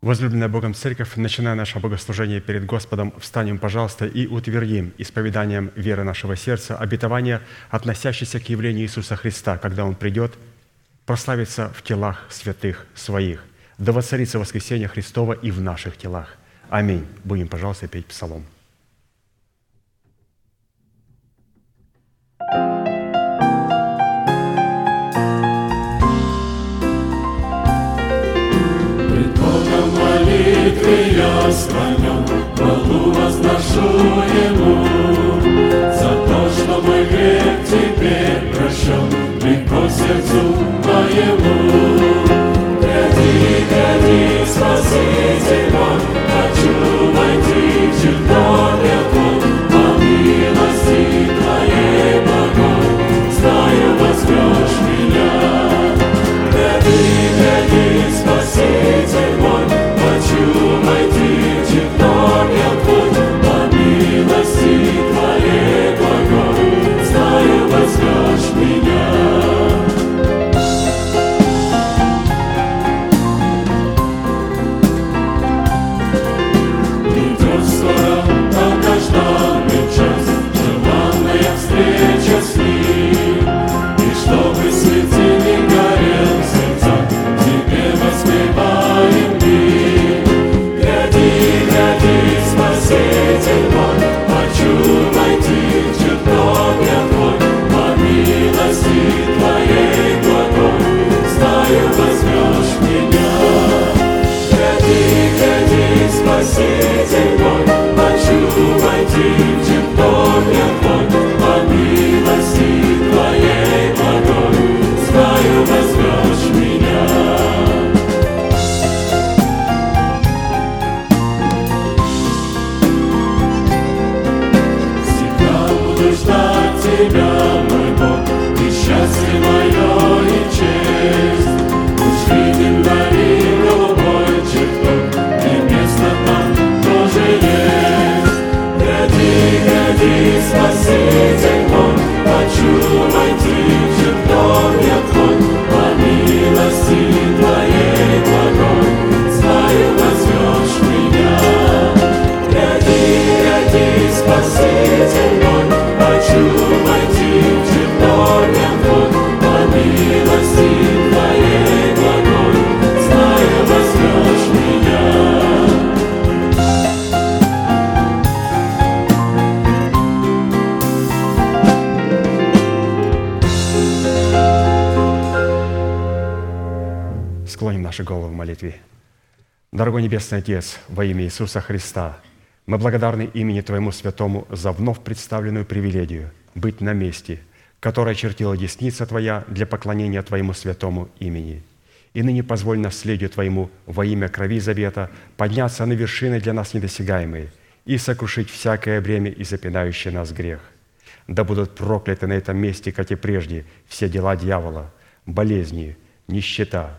Возлюбленная Богом Церковь, начиная наше богослужение перед Господом, встанем, пожалуйста, и утвердим исповеданием веры нашего сердца обетование, относящееся к явлению Иисуса Христа, когда Он придет прославиться в телах святых своих. Да воцарится воскресение Христова и в наших телах. Аминь. Будем, пожалуйста, петь псалом. Склонен, хвалу возношу Ему. За то, что мой грех теперь прощен, легко сердцу моему. Гряди, гряди, Спаситель мой, хочу войти в чертоге Спаситель Головы в молитве. Дорогой Небесный Отец, во имя Иисуса Христа, мы благодарны имени Твоему Святому за вновь представленную привилегию быть на месте, которое чертила десница Твоя для поклонения Твоему Святому имени. И ныне позволь наследию Твоему во имя крови завета подняться на вершины для нас недосягаемые и сокрушить всякое бремя и запинающий нас грех. Да будут прокляты на этом месте, как и прежде, все дела дьявола, болезни, нищета,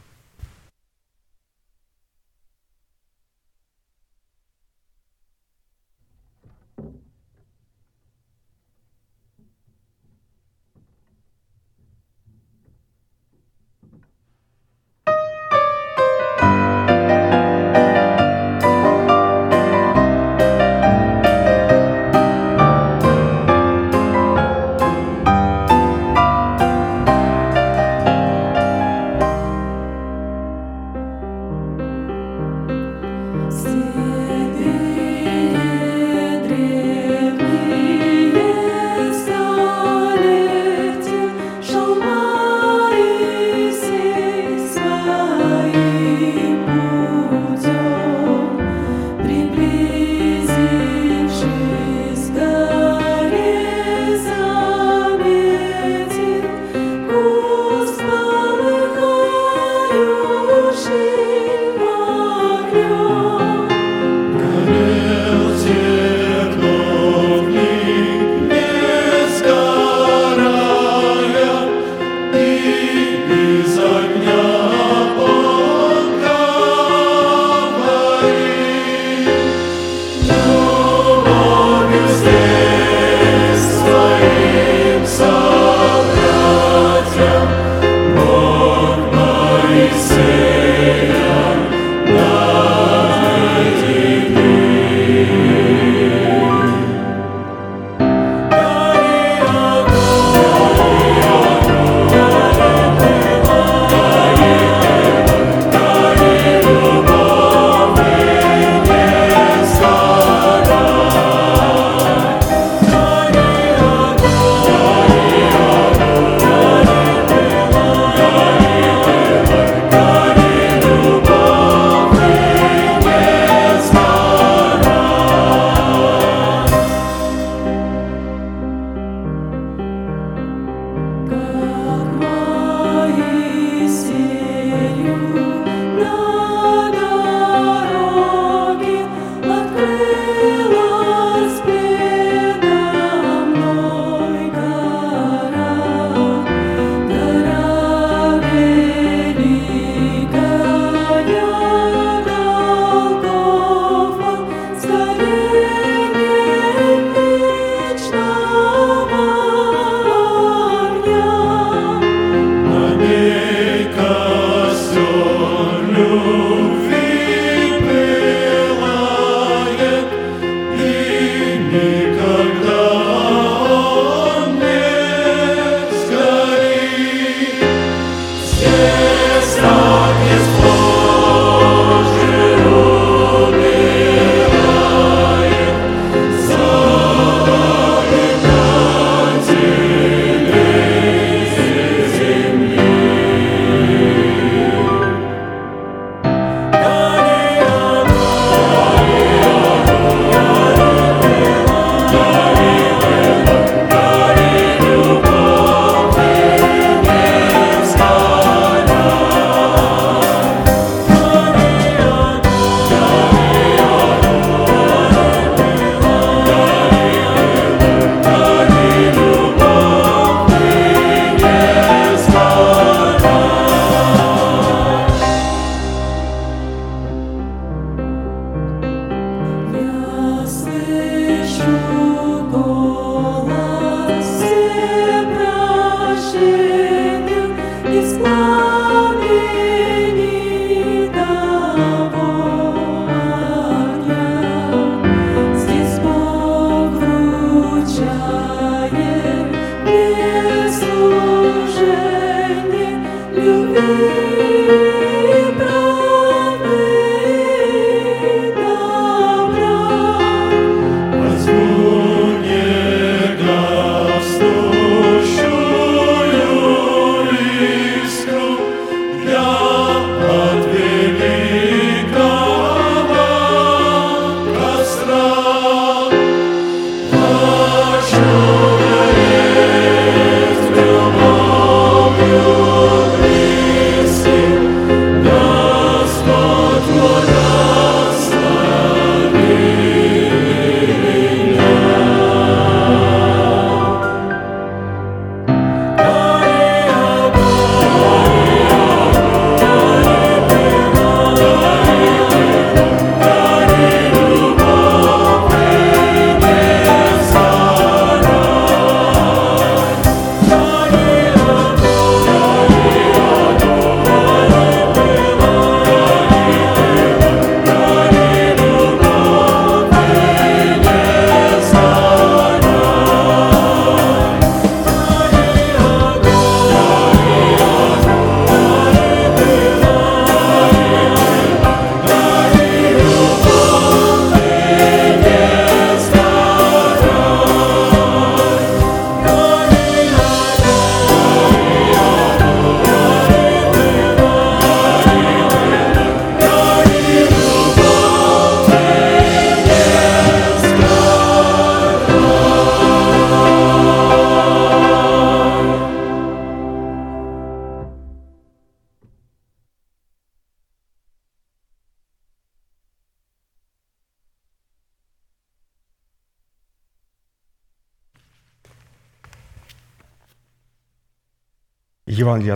Oh.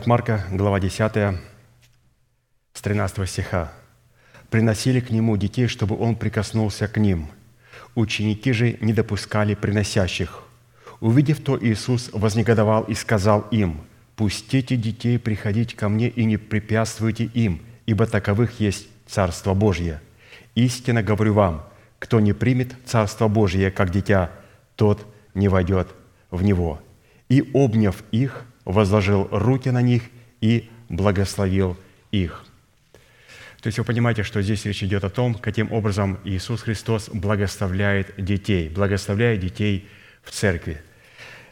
От Марка, глава 10, с 13 стиха. «Приносили к Нему детей, чтобы Он прикоснулся к ним. Ученики же не допускали приносящих. Увидев то, Иисус вознегодовал и сказал им, «Пустите детей приходить ко Мне и не препятствуйте им, ибо таковых есть Царство Божье. Истинно говорю вам, кто не примет Царство Божье, как дитя, тот не войдет в него». И, обняв их, возложил руки на них и благословил их. То есть вы понимаете, что здесь речь идет о том, каким образом Иисус Христос благословляет детей, благословляет детей в церкви.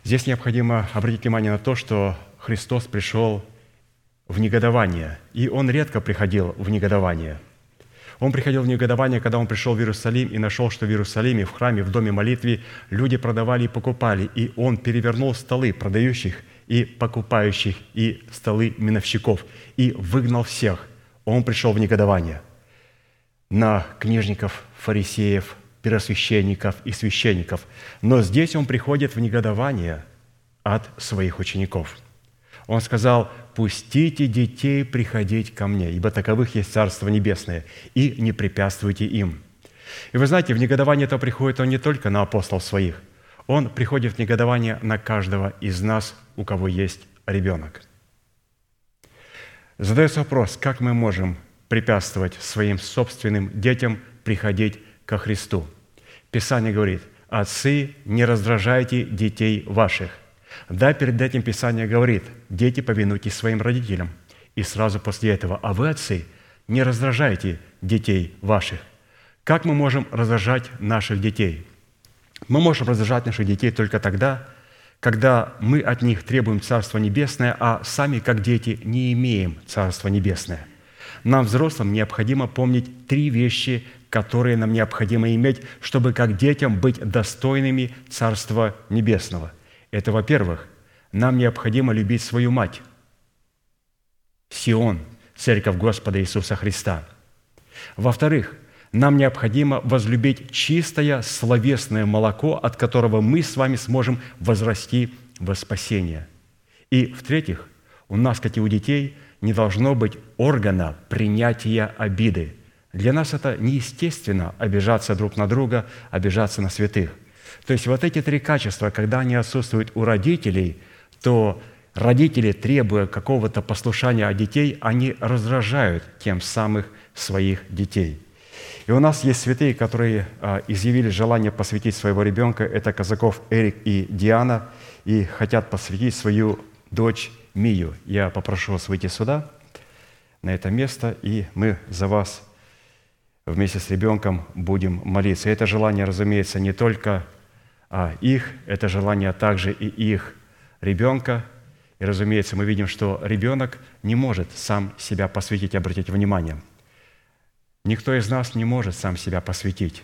Здесь необходимо обратить внимание на то, что Христос пришел в негодование, и Он редко приходил в негодование – он приходил в негодование, когда он пришел в Иерусалим и нашел, что в Иерусалиме, в храме, в доме молитвы люди продавали и покупали, и он перевернул столы продающих и покупающих, и столы миновщиков, и выгнал всех. Он пришел в негодование на книжников, фарисеев, первосвященников и священников. Но здесь он приходит в негодование от своих учеников. Он сказал, «Пустите детей приходить ко мне, ибо таковых есть Царство Небесное, и не препятствуйте им». И вы знаете, в негодование это приходит он не только на апостолов своих – он приходит в негодование на каждого из нас, у кого есть ребенок. Задается вопрос, как мы можем препятствовать своим собственным детям приходить ко Христу. Писание говорит, «Отцы, не раздражайте детей ваших». Да, перед этим Писание говорит, «Дети, повинуйтесь своим родителям». И сразу после этого, «А вы, отцы, не раздражайте детей ваших». Как мы можем раздражать наших детей? Мы можем раздражать наших детей только тогда, когда мы от них требуем Царство Небесное, а сами, как дети, не имеем Царство Небесное. Нам, взрослым, необходимо помнить три вещи, которые нам необходимо иметь, чтобы как детям быть достойными Царства Небесного. Это, во-первых, нам необходимо любить свою мать, Сион, Церковь Господа Иисуса Христа. Во-вторых, нам необходимо возлюбить чистое словесное молоко, от которого мы с вами сможем возрасти во спасение. И, в-третьих, у нас, как и у детей, не должно быть органа принятия обиды. Для нас это неестественно обижаться друг на друга, обижаться на святых. То есть вот эти три качества, когда они отсутствуют у родителей, то родители, требуя какого-то послушания от детей, они раздражают тем самых своих детей – и у нас есть святые, которые а, изъявили желание посвятить своего ребенка. Это Казаков Эрик и Диана, и хотят посвятить свою дочь Мию. Я попрошу вас выйти сюда, на это место, и мы за вас вместе с ребенком будем молиться. И это желание, разумеется, не только а, их, это желание также и их ребенка. И, разумеется, мы видим, что ребенок не может сам себя посвятить, обратить внимание – Никто из нас не может сам себя посвятить.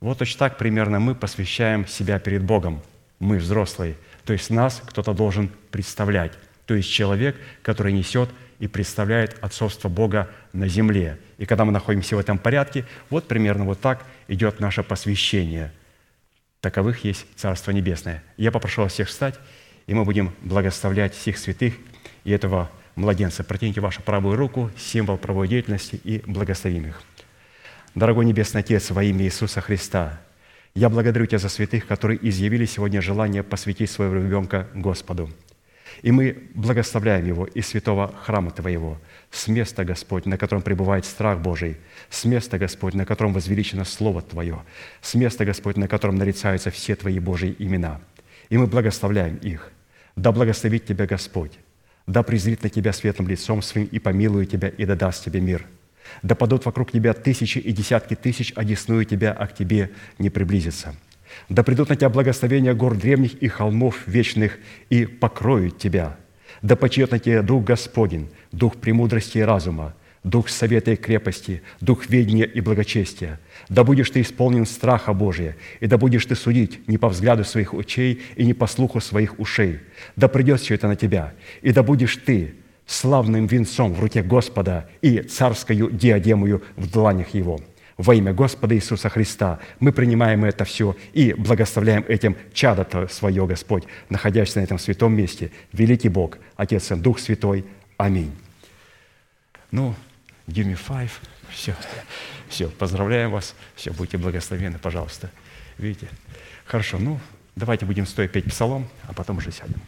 Вот точно так примерно мы посвящаем себя перед Богом. Мы взрослые. То есть нас кто-то должен представлять. То есть человек, который несет и представляет отцовство Бога на земле. И когда мы находимся в этом порядке, вот примерно вот так идет наше посвящение. Таковых есть Царство Небесное. Я попрошу вас всех встать, и мы будем благословлять всех святых и этого младенца. Протяните вашу правую руку, символ правой деятельности, и благословим их. Дорогой Небесный Отец, во имя Иисуса Христа, я благодарю Тебя за святых, которые изъявили сегодня желание посвятить своего ребенка Господу. И мы благословляем его из святого храма Твоего, с места, Господь, на котором пребывает страх Божий, с места, Господь, на котором возвеличено Слово Твое, с места, Господь, на котором нарицаются все Твои Божьи имена. И мы благословляем их. Да благословит Тебя Господь, да презрит на Тебя светлым лицом Своим и помилует Тебя, и да даст Тебе мир – да падут вокруг тебя тысячи и десятки тысяч, одесную тебя, а к тебе не приблизится. Да придут на тебя благословения гор древних и холмов вечных и покроют тебя. Да почиет на тебя Дух Господень, Дух премудрости и разума, Дух совета и крепости, Дух ведения и благочестия. Да будешь ты исполнен страха Божия, и да будешь ты судить не по взгляду своих очей и не по слуху своих ушей. Да придет все это на тебя, и да будешь ты славным венцом в руке Господа и царскую диадемую в дланях Его. Во имя Господа Иисуса Христа мы принимаем это все и благословляем этим чадо свое, Господь, находящееся на этом святом месте. Великий Бог, Отец и Дух Святой. Аминь. Ну, give me five. Все, все, поздравляем вас. Все, будьте благословенны, пожалуйста. Видите? Хорошо, ну, давайте будем стоя петь псалом, а потом уже сядем.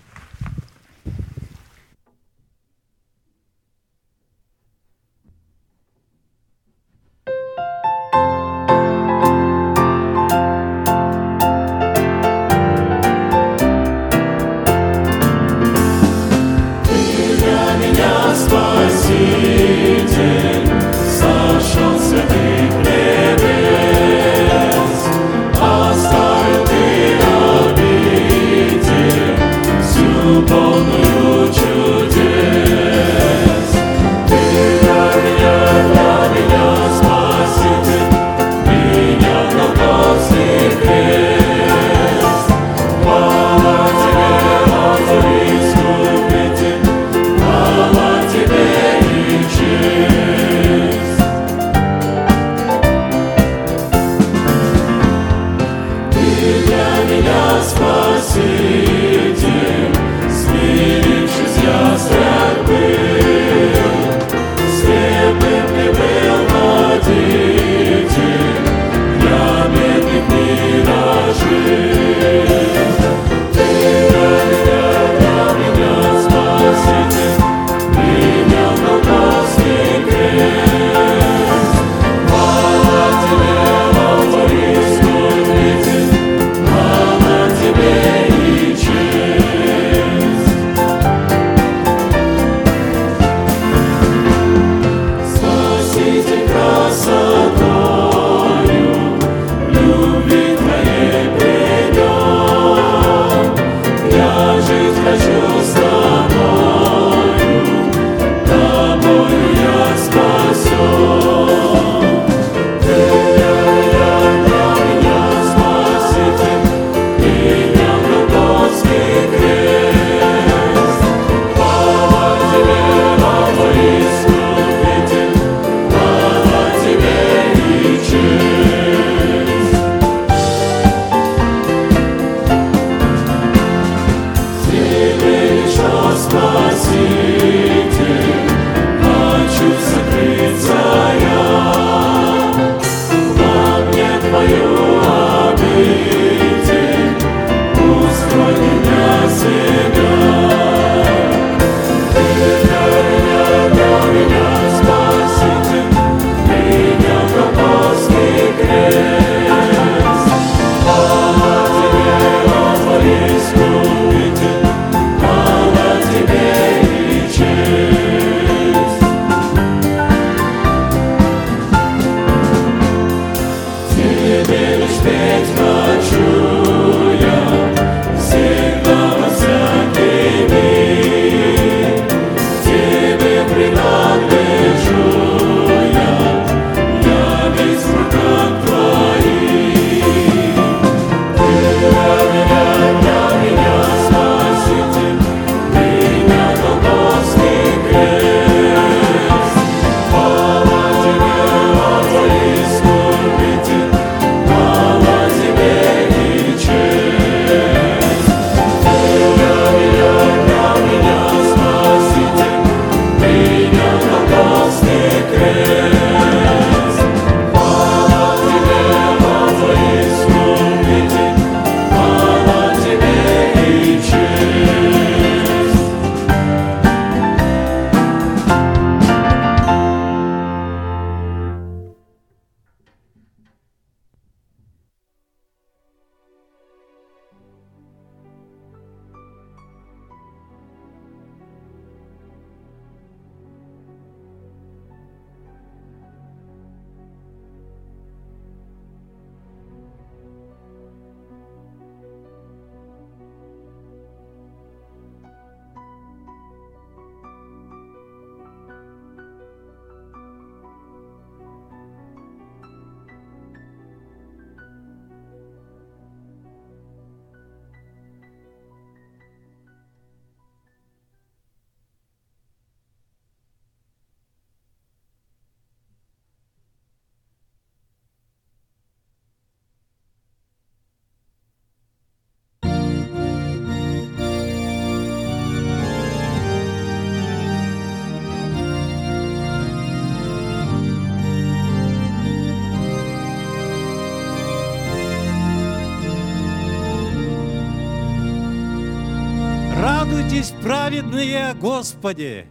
Господе,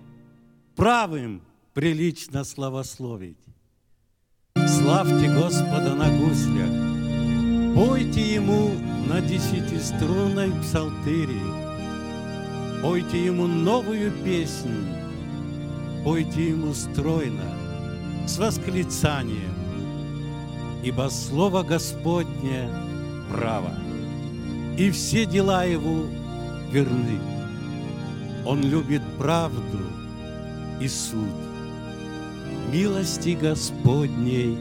правым прилично славословить. Славьте Господа на гуслях, пойте Ему на десятиструнной псалтыре, пойте Ему новую песнь, пойте Ему стройно, с восклицанием, ибо Слово Господне право, и все дела Его верны. Он любит правду и суд. Милости Господней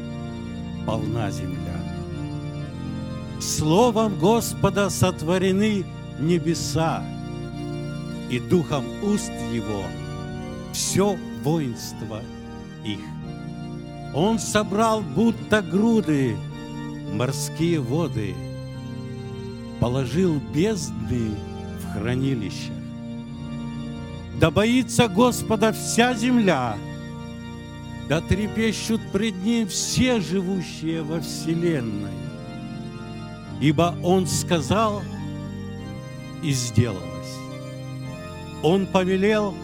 полна земля. Словом Господа сотворены небеса, и духом уст Его все воинство их. Он собрал будто груды морские воды, положил бездны в хранилищах. Да боится Господа вся земля, да трепещут пред Ним все живущие во вселенной. Ибо Он сказал, и сделалось. Он повелел,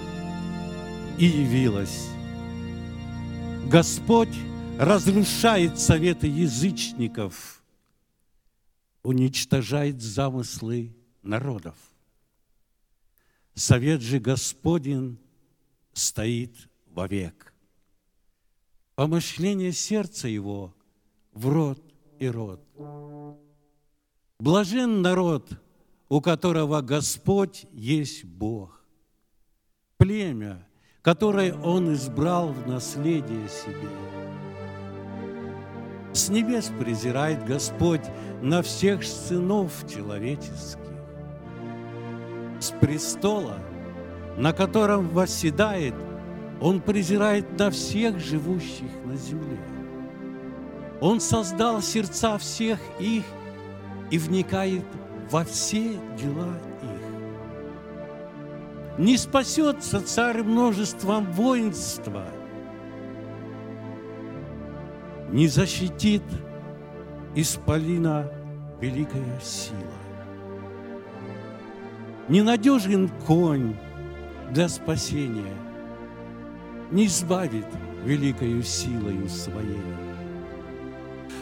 и явилось. Господь разрушает советы язычников, уничтожает замыслы народов. Совет же Господень стоит вовек. Помышление сердца его в род и род. Блажен народ, у которого Господь есть Бог. Племя, которое Он избрал в наследие себе. С небес презирает Господь на всех сынов человеческих. С престола, на котором восседает, Он презирает на всех живущих на земле. Он создал сердца всех их и вникает во все дела не спасется царь множеством воинства, не защитит исполина великая сила. Ненадежен конь для спасения, не избавит великою силою своей.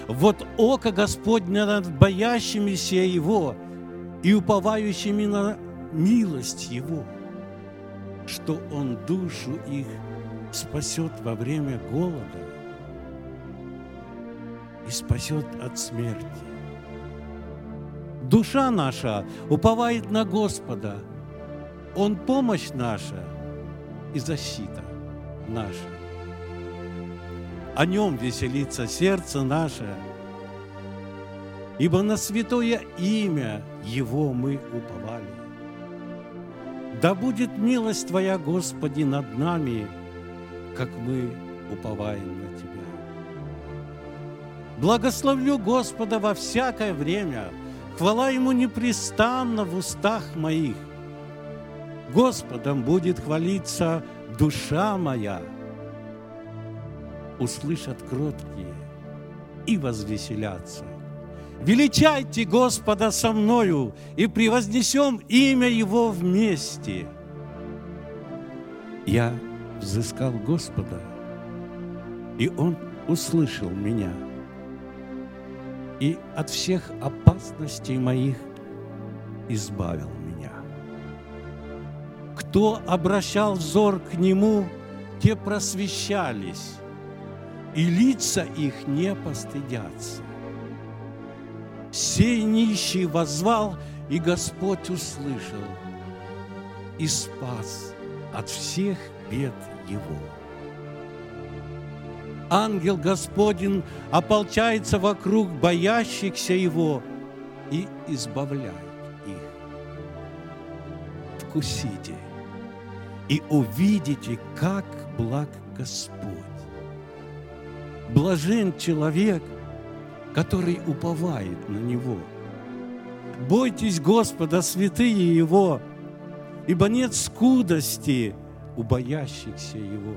Вот око Господня над боящимися Его и уповающими на милость Его – что Он душу их спасет во время голода и спасет от смерти. Душа наша уповает на Господа. Он помощь наша и защита наша. О нем веселится сердце наше, ибо на святое имя Его мы уповали. Да будет милость Твоя, Господи, над нами, как мы уповаем на Тебя. Благословлю Господа во всякое время, хвала Ему непрестанно в устах моих. Господом будет хвалиться душа моя. Услышат кроткие и возвеселятся. Величайте Господа со мною и превознесем имя Его вместе. Я взыскал Господа, и Он услышал меня, и от всех опасностей моих избавил меня. Кто обращал взор к Нему, те просвещались, и лица их не постыдятся. Сей нищий возвал, и Господь услышал и спас от всех бед его. Ангел Господень ополчается вокруг боящихся Его и избавляет их. Вкусите и увидите, как благ Господь. Блажен человек – который уповает на Него. Бойтесь Господа, святые Его, ибо нет скудости у боящихся Его.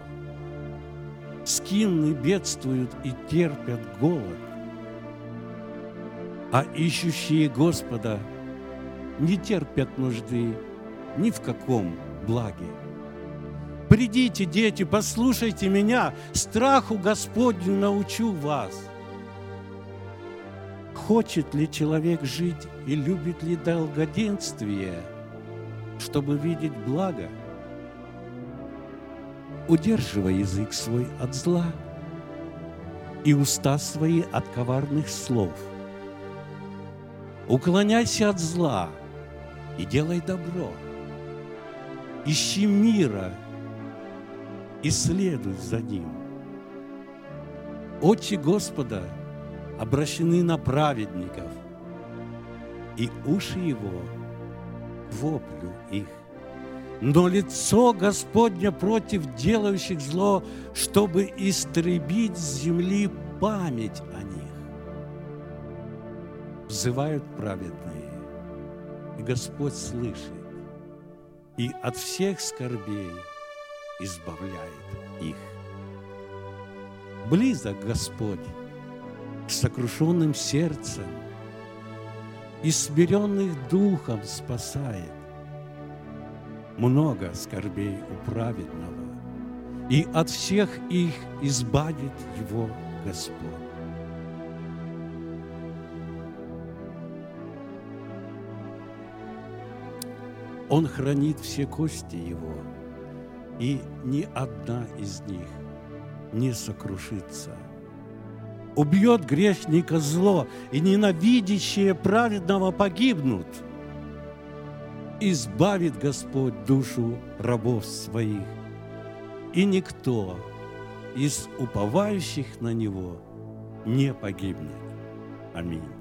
Скинны бедствуют и терпят голод, а ищущие Господа не терпят нужды ни в каком благе. Придите, дети, послушайте меня, страху Господню научу вас. Хочет ли человек жить и любит ли долгоденствие, чтобы видеть благо? Удерживай язык свой от зла и уста свои от коварных слов. Уклоняйся от зла и делай добро. Ищи мира и следуй за ним. Очи Господа обращены на праведников, и уши Его воплю их. Но лицо Господня против делающих зло, чтобы истребить с земли память о них. Взывают праведные, и Господь слышит, и от всех скорбей – избавляет их. Близок Господь к сокрушенным сердцем и смиренных духом спасает. Много скорбей у праведного, и от всех их избавит его Господь. Он хранит все кости его – и ни одна из них не сокрушится. Убьет грешника зло, и ненавидящие праведного погибнут. Избавит Господь душу рабов своих, и никто из уповающих на Него не погибнет. Аминь.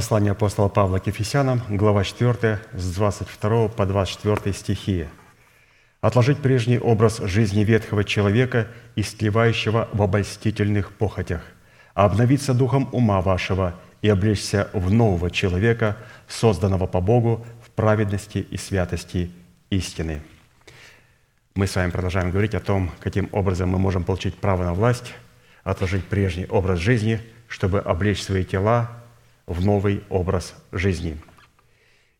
Послание апостола Павла к Ефесянам, глава 4, с 22 по 24 стихи. «Отложить прежний образ жизни ветхого человека, истлевающего в обольстительных похотях, а обновиться духом ума вашего и облечься в нового человека, созданного по Богу в праведности и святости истины». Мы с вами продолжаем говорить о том, каким образом мы можем получить право на власть, отложить прежний образ жизни, чтобы облечь свои тела в новый образ жизни.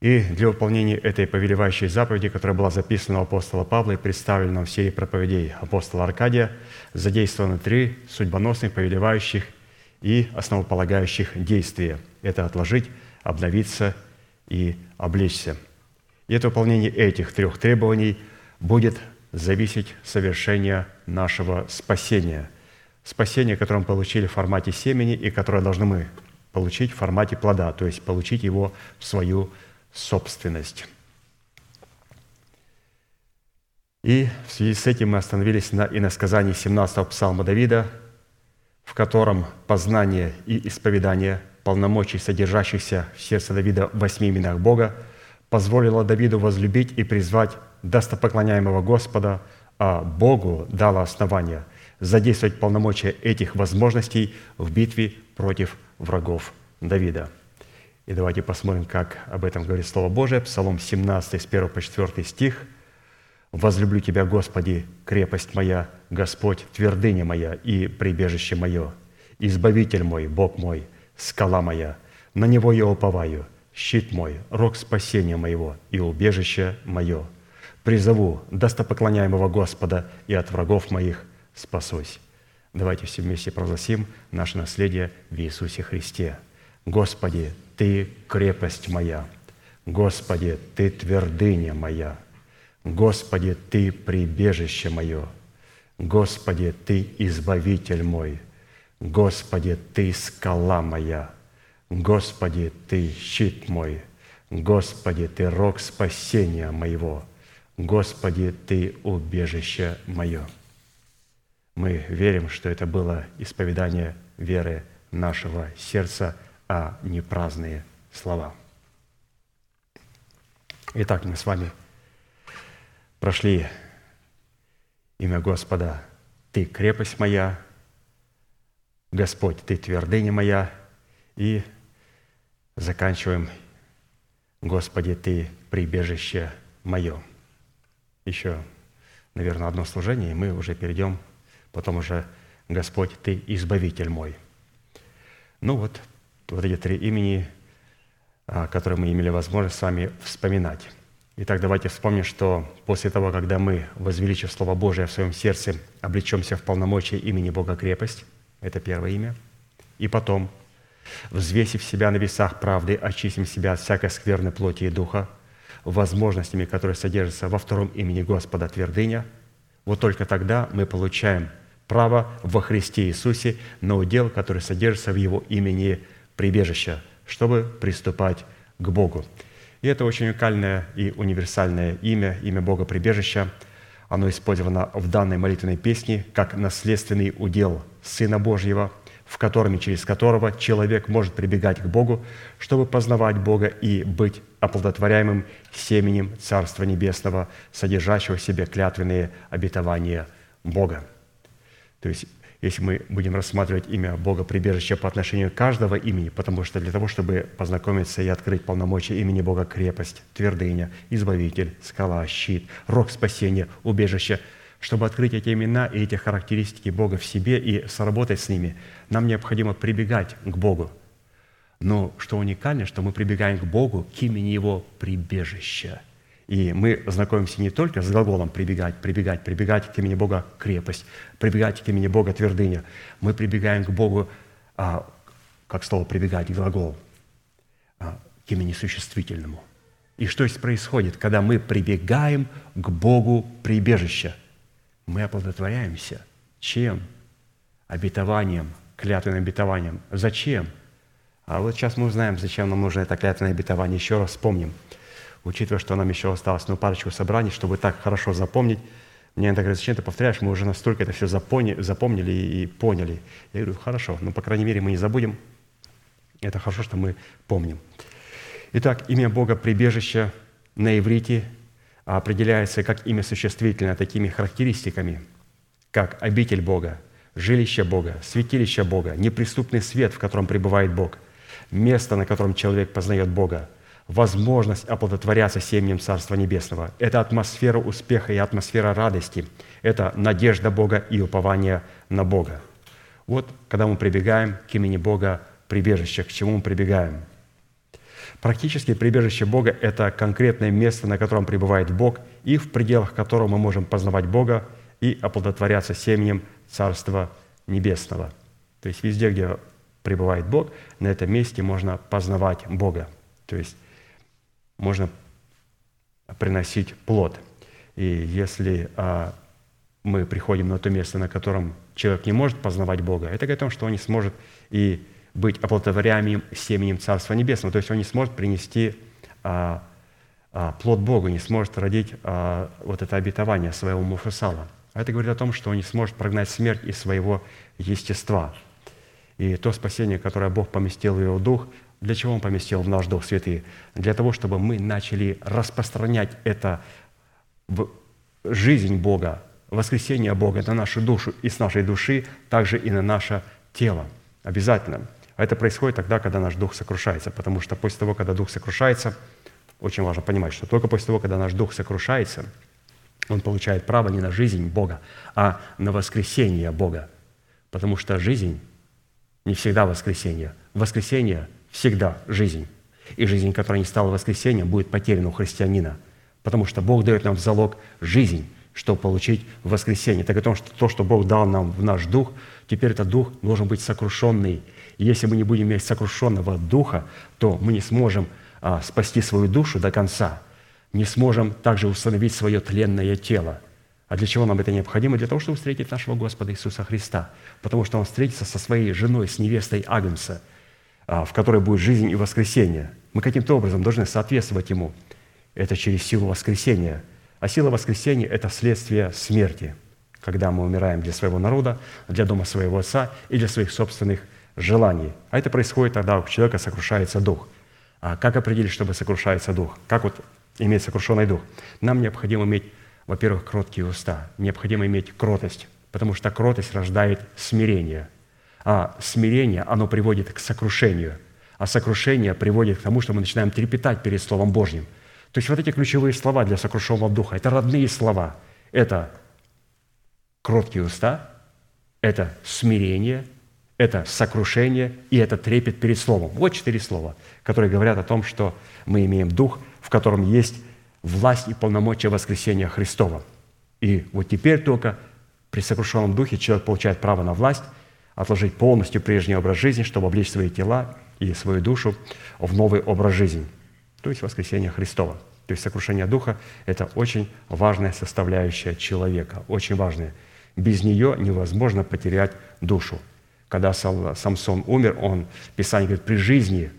И для выполнения этой повелевающей заповеди, которая была записана у апостола Павла и представлена в серии проповедей апостола Аркадия, задействованы три судьбоносных, повелевающих и основополагающих действия. Это отложить, обновиться и облечься. И это выполнение этих трех требований будет зависеть совершения нашего спасения. Спасение, которое мы получили в формате семени и которое должны мы получить в формате плода, то есть получить его в свою собственность. И в связи с этим мы остановились на иносказании 17-го псалма Давида, в котором познание и исповедание полномочий, содержащихся в сердце Давида в восьми именах Бога, позволило Давиду возлюбить и призвать достопоклоняемого Господа, а Богу дало основание задействовать полномочия этих возможностей в битве против врагов Давида. И давайте посмотрим, как об этом говорит Слово Божие. Псалом 17, с 1 по 4 стих. «Возлюблю Тебя, Господи, крепость моя, Господь, твердыня моя и прибежище мое, Избавитель мой, Бог мой, скала моя, на Него я уповаю, щит мой, рог спасения моего и убежище мое. Призову достопоклоняемого Господа и от врагов моих спасусь». Давайте все вместе прогласим наше наследие в Иисусе Христе. Господи, Ты крепость моя. Господи, Ты твердыня моя. Господи, Ты прибежище мое. Господи, Ты избавитель мой. Господи, Ты скала моя. Господи, Ты щит мой. Господи, Ты рог спасения моего. Господи, Ты убежище мое. Мы верим, что это было исповедание веры нашего сердца, а не праздные слова. Итак, мы с вами прошли имя Господа «Ты крепость моя», «Господь, Ты твердыня моя» и заканчиваем «Господи, Ты прибежище мое». Еще, наверное, одно служение, и мы уже перейдем потом уже «Господь, Ты избавитель мой». Ну вот, вот эти три имени, а, которые мы имели возможность с вами вспоминать. Итак, давайте вспомним, что после того, когда мы, возвеличив Слово Божие в своем сердце, облечемся в полномочия имени Бога крепость, это первое имя, и потом, взвесив себя на весах правды, очистим себя от всякой скверной плоти и духа, возможностями, которые содержатся во втором имени Господа твердыня, вот только тогда мы получаем право во Христе Иисусе на удел, который содержится в Его имени прибежища, чтобы приступать к Богу. И это очень уникальное и универсальное имя, имя Бога прибежища. Оно использовано в данной молитвенной песне как наследственный удел Сына Божьего, в котором и через которого человек может прибегать к Богу, чтобы познавать Бога и быть оплодотворяемым семенем Царства Небесного, содержащего в себе клятвенные обетования Бога. То есть, если мы будем рассматривать имя Бога прибежище по отношению каждого имени, потому что для того, чтобы познакомиться и открыть полномочия имени Бога крепость, твердыня, избавитель, скала, щит, рог спасения, убежище, чтобы открыть эти имена и эти характеристики Бога в себе и сработать с ними, нам необходимо прибегать к Богу. Но что уникально, что мы прибегаем к Богу, к имени Его прибежища – и мы знакомимся не только с глаголом «прибегать», «прибегать», «прибегать к имени Бога крепость», «прибегать к имени Бога твердыня». Мы прибегаем к Богу, а, как слово «прибегать» глагол, а, к имени существительному. И что здесь происходит, когда мы прибегаем к Богу прибежища? Мы оплодотворяемся. Чем? Обетованием, клятвенным обетованием. Зачем? А вот сейчас мы узнаем, зачем нам нужно это клятвенное обетование. Еще раз вспомним – учитывая, что нам еще осталось ну, парочку собраний, чтобы так хорошо запомнить. Мне иногда говорят, зачем ты повторяешь, мы уже настолько это все запомнили, запомнили и поняли. Я говорю, хорошо, но, по крайней мере, мы не забудем, Это хорошо, что мы помним. Итак, имя Бога «прибежище» на иврите определяется как имя существительное такими характеристиками, как обитель Бога, жилище Бога, святилище Бога, неприступный свет, в котором пребывает Бог, место, на котором человек познает Бога, возможность оплодотворяться семенем Царства Небесного. Это атмосфера успеха и атмосфера радости. Это надежда Бога и упование на Бога. Вот когда мы прибегаем к имени Бога прибежище, к чему мы прибегаем. Практически прибежище Бога – это конкретное место, на котором пребывает Бог, и в пределах которого мы можем познавать Бога и оплодотворяться семенем Царства Небесного. То есть везде, где пребывает Бог, на этом месте можно познавать Бога. То есть можно приносить плод. И если а, мы приходим на то место, на котором человек не может познавать Бога, это говорит о том, что он не сможет и быть оплодотворяемым семенем Царства Небесного. То есть он не сможет принести а, а, плод Богу, не сможет родить а, вот это обетование своего Муфасала. А это говорит о том, что он не сможет прогнать смерть из своего естества. И то спасение, которое Бог поместил в его дух, для чего Он поместил в наш Дух Святый? Для того, чтобы мы начали распространять это в жизнь Бога, воскресение Бога на нашу душу и с нашей души, также и на наше тело. Обязательно. А это происходит тогда, когда наш дух сокрушается, потому что после того, когда дух сокрушается, очень важно понимать, что только после того, когда наш дух сокрушается, он получает право не на жизнь Бога, а на воскресение Бога. Потому что жизнь не всегда воскресение. Воскресение – всегда жизнь. И жизнь, которая не стала воскресением, будет потеряна у христианина. Потому что Бог дает нам в залог жизнь, чтобы получить воскресение. Так о том, что то, что Бог дал нам в наш дух, теперь этот дух должен быть сокрушенный. И если мы не будем иметь сокрушенного духа, то мы не сможем а, спасти свою душу до конца, не сможем также установить свое тленное тело. А для чего нам это необходимо? Для того, чтобы встретить нашего Господа Иисуса Христа. Потому что Он встретится со своей женой, с невестой Агнца – в которой будет жизнь и воскресение. Мы каким-то образом должны соответствовать Ему. Это через силу воскресения. А сила воскресения – это следствие смерти, когда мы умираем для своего народа, для дома своего отца и для своих собственных желаний. А это происходит тогда, у человека сокрушается дух. А как определить, чтобы сокрушается дух? Как вот иметь сокрушенный дух? Нам необходимо иметь, во-первых, кроткие уста, необходимо иметь кротость, потому что кротость рождает смирение – а смирение, оно приводит к сокрушению, а сокрушение приводит к тому, что мы начинаем трепетать перед Словом Божьим. То есть вот эти ключевые слова для сокрушенного духа – это родные слова. Это кроткие уста, это смирение, это сокрушение и это трепет перед Словом. Вот четыре слова, которые говорят о том, что мы имеем дух, в котором есть власть и полномочия воскресения Христова. И вот теперь только при сокрушенном духе человек получает право на власть – отложить полностью прежний образ жизни, чтобы облечь свои тела и свою душу в новый образ жизни, то есть воскресение Христова. То есть сокрушение духа – это очень важная составляющая человека, очень важная. Без нее невозможно потерять душу. Когда Самсон умер, он, Писание говорит, при жизни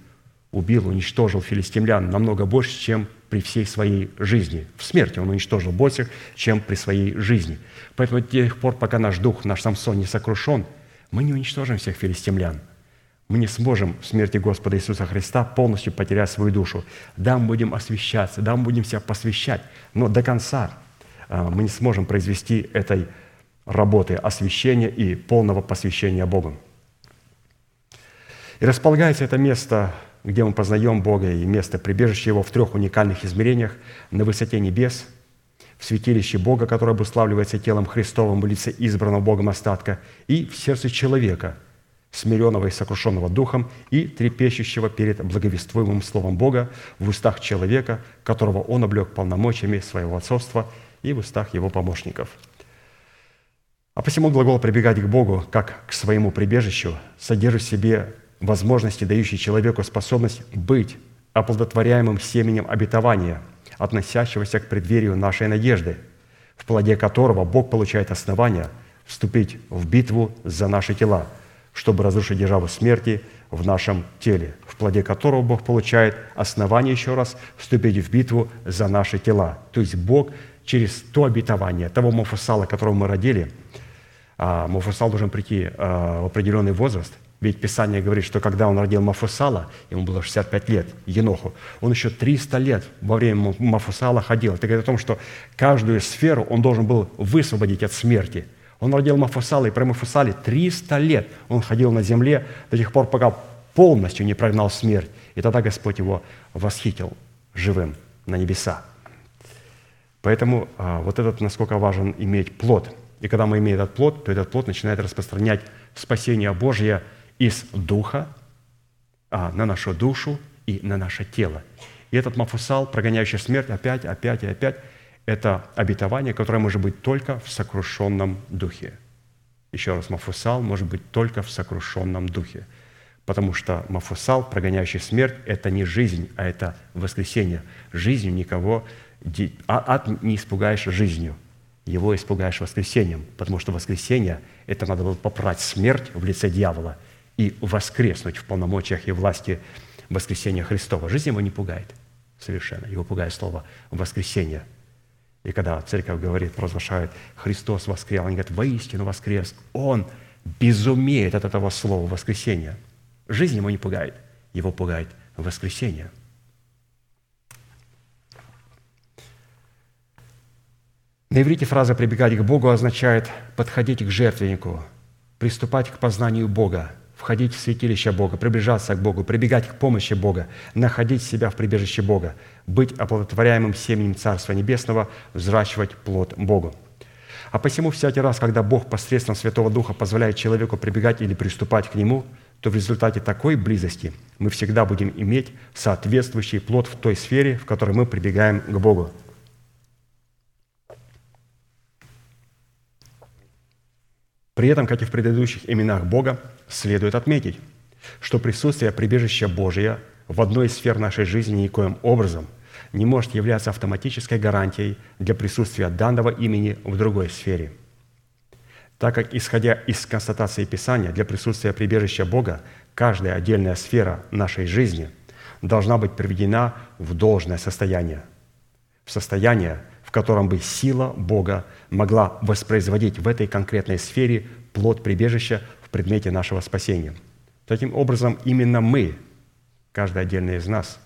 убил, уничтожил филистимлян намного больше, чем при всей своей жизни. В смерти он уничтожил больше, чем при своей жизни. Поэтому до тех пор, пока наш дух, наш Самсон не сокрушен – мы не уничтожим всех филистимлян. Мы не сможем в смерти Господа Иисуса Христа полностью потерять свою душу. Да, мы будем освящаться, да, мы будем себя посвящать, но до конца а, мы не сможем произвести этой работы освящения и полного посвящения Богу. И располагается это место, где мы познаем Бога, и место прибежища Его в трех уникальных измерениях на высоте небес – в святилище Бога, которое обуславливается телом Христовым в лице избранного Богом остатка, и в сердце человека, смиренного и сокрушенного духом и трепещущего перед благовествуемым Словом Бога в устах человека, которого Он облег полномочиями своего отцовства и в устах его помощников. А посему глагол «прибегать к Богу» как к своему прибежищу содержит в себе возможности, дающие человеку способность быть оплодотворяемым семенем обетования – относящегося к преддверию нашей надежды, в плоде которого Бог получает основания вступить в битву за наши тела, чтобы разрушить державу смерти в нашем теле, в плоде которого Бог получает основание еще раз вступить в битву за наши тела. То есть Бог через то обетование, того Мофусала, которого мы родили, а Мофусал должен прийти а, в определенный возраст, Ведь Писание говорит, что когда он родил Мафусала, ему было 65 лет, Еноху, он еще 300 лет во время Мафусала ходил. Это говорит о том, что каждую сферу он должен был высвободить от смерти. Он родил Мафусала, и при Мафусале 300 лет он ходил на земле до тех пор, пока полностью не прогнал смерть. И тогда Господь его восхитил живым на небеса. Поэтому а, вот этот, насколько важен иметь плод. И когда мы имеем этот плод, то этот плод начинает распространять спасение Божье из духа а, на нашу душу и на наше тело. И этот мафусал, прогоняющий смерть, опять, опять и опять, это обетование, которое может быть только в сокрушенном духе. Еще раз, мафусал может быть только в сокрушенном духе. Потому что мафусал, прогоняющий смерть, это не жизнь, а это воскресение. Жизнью никого, а ад не испугаешь жизнью, его испугаешь воскресением, потому что воскресение – это надо было попрать смерть в лице дьявола и воскреснуть в полномочиях и власти воскресения Христова. Жизнь его не пугает совершенно, его пугает слово «воскресение». И когда церковь говорит, провозглашает «Христос воскрес», они говорят «воистину воскрес», он безумеет от этого слова «воскресение». Жизнь его не пугает, его пугает воскресение. На иврите фраза «прибегать к Богу» означает подходить к жертвеннику, приступать к познанию Бога, входить в святилище Бога, приближаться к Богу, прибегать к помощи Бога, находить себя в прибежище Бога, быть оплодотворяемым семенем Царства Небесного, взращивать плод Богу. А посему всякий раз, когда Бог посредством Святого Духа позволяет человеку прибегать или приступать к Нему – то в результате такой близости мы всегда будем иметь соответствующий плод в той сфере, в которой мы прибегаем к Богу. При этом, как и в предыдущих именах Бога, следует отметить, что присутствие прибежища Божия в одной из сфер нашей жизни никоим образом не может являться автоматической гарантией для присутствия данного имени в другой сфере – так как, исходя из констатации Писания, для присутствия прибежища Бога каждая отдельная сфера нашей жизни должна быть приведена в должное состояние, в состояние, в котором бы сила Бога могла воспроизводить в этой конкретной сфере плод прибежища предмете нашего спасения. Таким образом, именно мы, каждый отдельный из нас,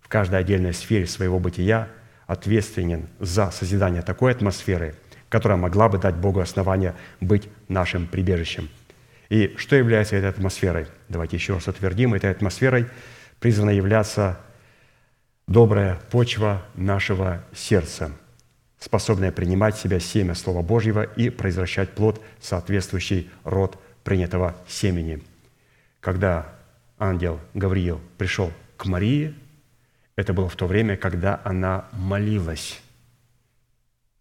в каждой отдельной сфере своего бытия ответственен за созидание такой атмосферы – которая могла бы дать Богу основание быть нашим прибежищем. И что является этой атмосферой? Давайте еще раз утвердим. Этой атмосферой призвана являться добрая почва нашего сердца, способная принимать в себя семя Слова Божьего и произвращать плод, соответствующий род принятого семени. Когда ангел Гавриил пришел к Марии, это было в то время, когда она молилась.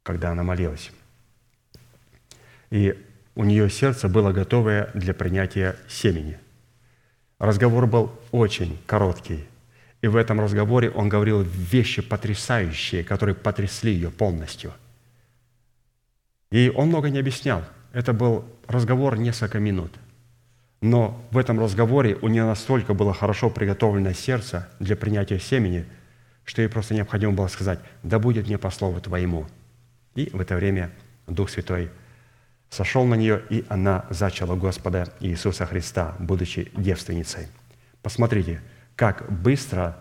Когда она молилась и у нее сердце было готовое для принятия семени. Разговор был очень короткий, и в этом разговоре он говорил вещи потрясающие, которые потрясли ее полностью. И он много не объяснял. Это был разговор несколько минут. Но в этом разговоре у нее настолько было хорошо приготовлено сердце для принятия семени, что ей просто необходимо было сказать, да будет мне по слову Твоему. И в это время Дух Святой сошел на нее, и она зачала Господа Иисуса Христа, будучи девственницей. Посмотрите, как быстро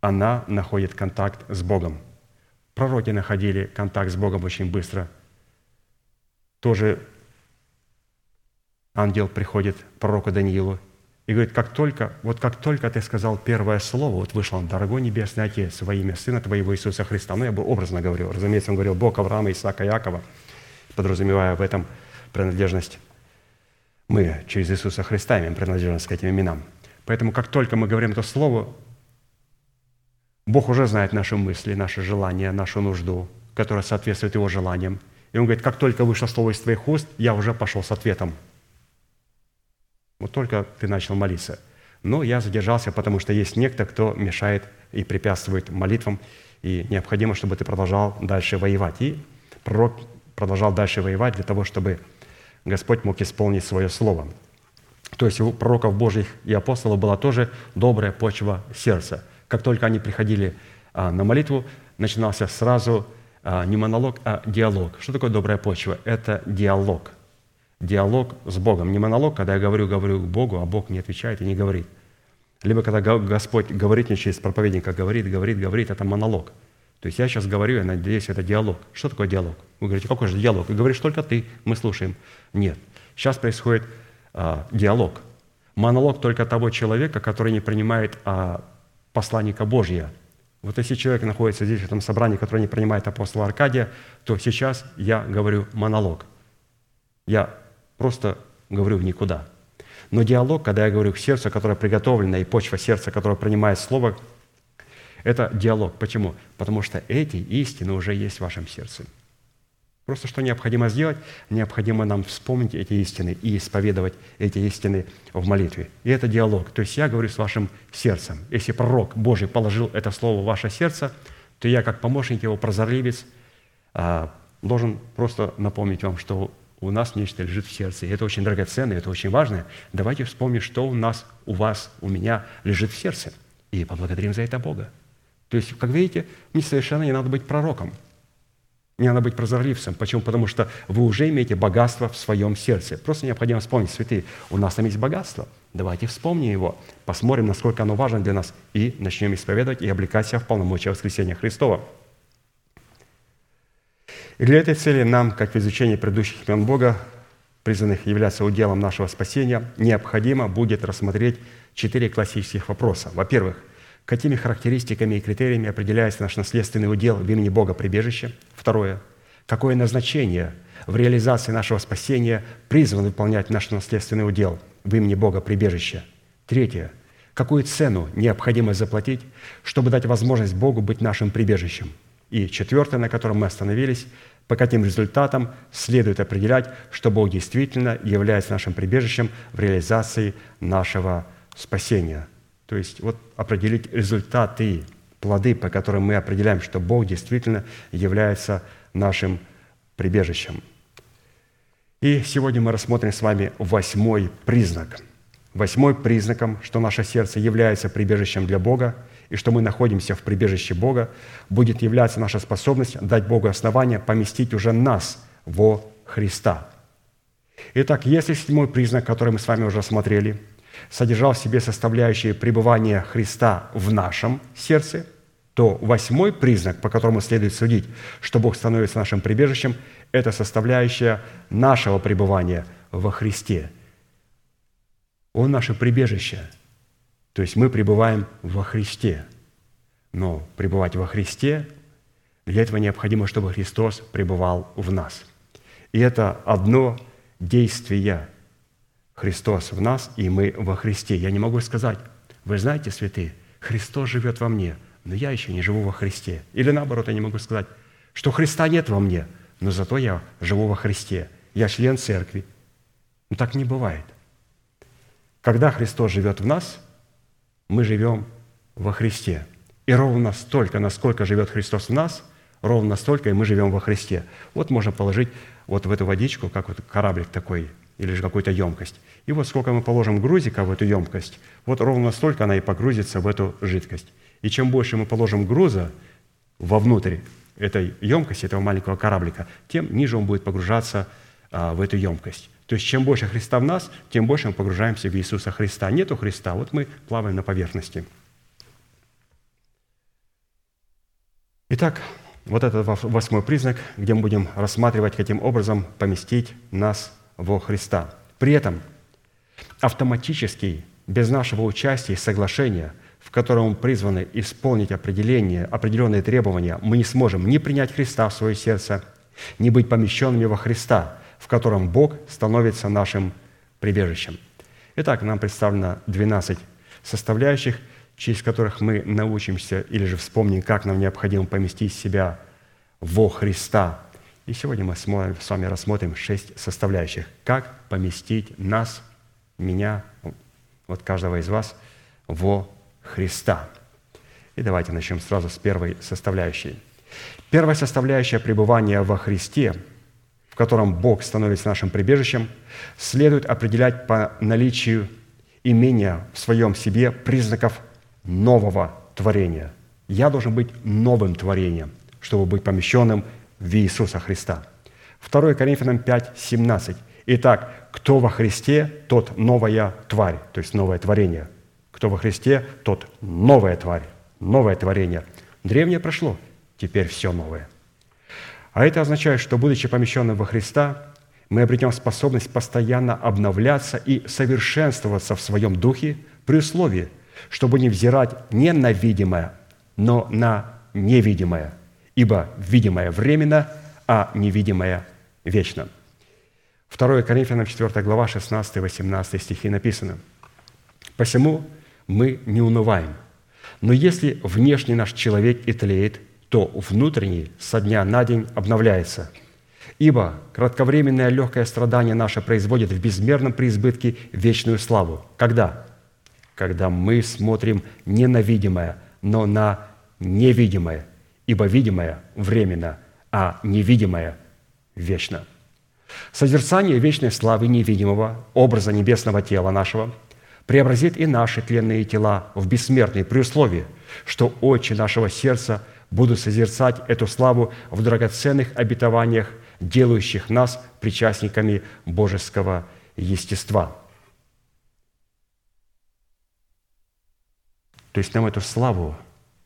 она находит контакт с Богом. Пророки находили контакт с Богом очень быстро. Тоже ангел приходит пророку Даниилу и говорит, как только, вот как только ты сказал первое слово, вот вышел он, дорогой Небесный Отец, во имя Сына Твоего Иисуса Христа. Ну, я бы образно говорил. Разумеется, он говорил, Бог Авраама, Исаака, Якова – подразумевая в этом принадлежность. Мы через Иисуса Христа имеем принадлежность к этим именам. Поэтому как только мы говорим это слово, Бог уже знает наши мысли, наши желания, нашу нужду, которая соответствует Его желаниям. И Он говорит, как только вышло слово из твоих уст, я уже пошел с ответом. Вот только ты начал молиться. Но я задержался, потому что есть некто, кто мешает и препятствует молитвам, и необходимо, чтобы ты продолжал дальше воевать. И пророк продолжал дальше воевать для того, чтобы Господь мог исполнить свое слово. То есть у пророков Божьих и апостолов была тоже добрая почва сердца. Как только они приходили а, на молитву, начинался сразу не монолог, а диалог. Что такое добрая почва? Это диалог. диалог с Богом. Не монолог, когда я говорю, говорю Богу, а Бог не отвечает и не говорит. Либо когда Го- Господь говорит мне через проповедника, говорит, говорит, говорит, это монолог. То есть я сейчас говорю, я надеюсь, это диалог. Что такое диалог? Вы говорите, какой же диалог? И говоришь только ты, мы слушаем. Нет. Сейчас происходит а, диалог. Монолог только того человека, который не принимает а, посланника Божьего. Вот если человек находится здесь, в этом собрании, который не принимает апостола Аркадия, то сейчас я говорю монолог. Я просто говорю в никуда. Но диалог, когда я говорю к сердцу, которое приготовлено, и почва сердца, которое принимает слово, это диалог. Почему? Потому что эти истины уже есть в вашем сердце. Просто что необходимо сделать? Необходимо нам вспомнить эти истины и исповедовать эти истины в молитве. И это диалог. То есть я говорю с вашим сердцем. Если пророк Божий положил это слово в ваше сердце, то я, как помощник его, прозорливец, а, должен просто напомнить вам, что у нас нечто лежит в сердце. И это очень драгоценно, это очень важно. Давайте вспомним, что у нас, у вас, у меня лежит в сердце. И поблагодарим за это Бога. То есть, как видите, мне совершенно не надо быть пророком. Не надо быть прозорливцем. Почему? Потому что вы уже имеете богатство в своем сердце. Просто необходимо вспомнить, святые, у нас там есть богатство. Давайте вспомним его, посмотрим, насколько оно важно для нас, и начнем исповедовать и облекать себя в полномочия воскресения Христова. И для этой цели нам, как в изучении предыдущих имен Бога, призванных являться уделом нашего спасения, необходимо будет рассмотреть четыре классических вопроса. Во-первых, какими характеристиками и критериями определяется наш наследственный удел в имени Бога прибежище? Второе, какое назначение в реализации нашего спасения призван выполнять наш наследственный удел в имени Бога прибежище? Третье, какую цену необходимо заплатить, чтобы дать возможность Богу быть нашим прибежищем? И четвертое, на котором мы остановились, по каким результатам следует определять, что Бог действительно является нашим прибежищем в реализации нашего спасения. То есть вот определить результаты, плоды, по которым мы определяем, что Бог действительно является нашим прибежищем. И сегодня мы рассмотрим с вами восьмой признак. Восьмой признаком, что наше сердце является прибежищем для Бога, и что мы находимся в прибежище Бога, будет являться наша способность дать Богу основание поместить уже нас во Христа. Итак, если седьмой признак, который мы с вами уже смотрели, содержал в себе составляющие пребывания Христа в нашем сердце, то восьмой признак, по которому следует судить, что Бог становится нашим прибежищем, это составляющая нашего пребывания во Христе. Он наше прибежище – то есть мы пребываем во Христе. Но пребывать во Христе, для этого необходимо, чтобы Христос пребывал в нас. И это одно действие. Христос в нас, и мы во Христе. Я не могу сказать, вы знаете, святые, Христос живет во мне, но я еще не живу во Христе. Или наоборот, я не могу сказать, что Христа нет во мне, но зато я живу во Христе. Я член церкви. Но так не бывает. Когда Христос живет в нас – мы живем во Христе. И ровно столько, насколько живет Христос в нас, ровно столько и мы живем во Христе. Вот можно положить вот в эту водичку, как вот кораблик такой, или же какую-то емкость. И вот сколько мы положим грузика в эту емкость, вот ровно столько она и погрузится в эту жидкость. И чем больше мы положим груза вовнутрь этой емкости, этого маленького кораблика, тем ниже он будет погружаться а, в эту емкость. То есть чем больше Христа в нас, тем больше мы погружаемся в Иисуса Христа. Нету Христа, вот мы плаваем на поверхности. Итак, вот это восьмой признак, где мы будем рассматривать, каким образом поместить нас во Христа. При этом автоматически, без нашего участия и соглашения, в котором мы призваны исполнить определение, определенные требования, мы не сможем ни принять Христа в свое сердце, ни быть помещенными во Христа – в котором Бог становится нашим прибежищем. Итак, нам представлено 12 составляющих, через которых мы научимся или же вспомним, как нам необходимо поместить себя во Христа. И сегодня мы с вами рассмотрим шесть составляющих. Как поместить нас, меня, вот каждого из вас, во Христа. И давайте начнем сразу с первой составляющей. Первая составляющая пребывания во Христе – в котором Бог становится нашим прибежищем, следует определять по наличию имения в своем себе признаков нового творения. Я должен быть новым творением, чтобы быть помещенным в Иисуса Христа. 2 Коринфянам 5, 17. Итак, кто во Христе, тот новая тварь, то есть новое творение. Кто во Христе, тот новая тварь, новое творение. Древнее прошло, теперь все новое. А это означает, что, будучи помещенным во Христа, мы обретем способность постоянно обновляться и совершенствоваться в своем духе при условии, чтобы не взирать не на видимое, но на невидимое, ибо видимое временно, а невидимое вечно. 2 Коринфянам 4 глава 16-18 стихи написано. «Посему мы не унываем, но если внешний наш человек и тлеет, то внутренний со дня на день обновляется. Ибо кратковременное легкое страдание наше производит в безмерном преизбытке вечную славу. Когда? Когда мы смотрим не на видимое, но на невидимое. Ибо видимое временно, а невидимое вечно. Созерцание вечной славы невидимого образа небесного тела нашего преобразит и наши тленные тела в бессмертные при условии, что очи нашего сердца будут созерцать эту славу в драгоценных обетованиях, делающих нас причастниками божеского естества. То есть нам эту славу,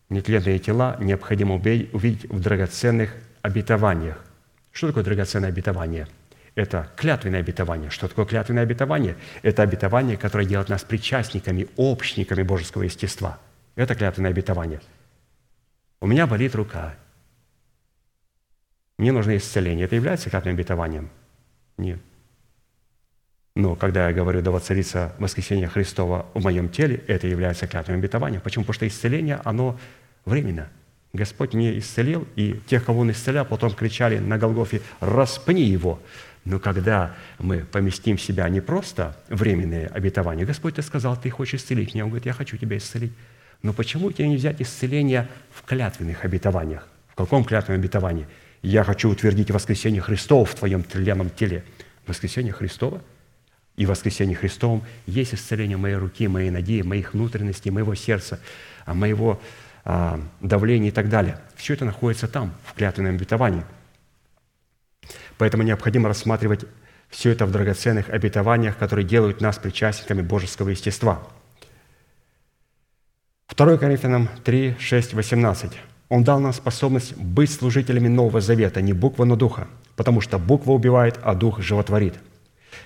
нетленные тела, необходимо увидеть в драгоценных обетованиях. Что такое драгоценное обетование? Это клятвенное обетование. Что такое клятвенное обетование? Это обетование, которое делает нас причастниками, общниками божеского естества. Это клятвенное обетование. У меня болит рука. Мне нужно исцеление. Это является клятвенным обетованием? Нет. Но когда я говорю «да воцарится воскресение Христова в моем теле», это является клятвенным обетованием. Почему? Потому что исцеление, оно временно. Господь не исцелил, и тех, кого Он исцелял, потом кричали на Голгофе «распни его». Но когда мы поместим в себя не просто временные обетования, Господь ты сказал, ты хочешь исцелить меня. Он говорит, я хочу тебя исцелить. Но почему тебе не взять исцеление в клятвенных обетованиях? В каком клятвенном обетовании? Я хочу утвердить воскресение Христова в твоем тленном теле. Воскресение Христова – и воскресении Христовом есть исцеление моей руки, моей ноги, моих внутренностей, моего сердца, а, моего а, давления и так далее. Все это находится там, в клятвенном обетовании. Поэтому необходимо рассматривать все это в драгоценных обетованиях, которые делают нас причастниками божеского естества. 2 Коринфянам 3, 6, 18. Он дал нам способность быть служителями Нового Завета, не буква, но духа, потому что буква убивает, а дух животворит –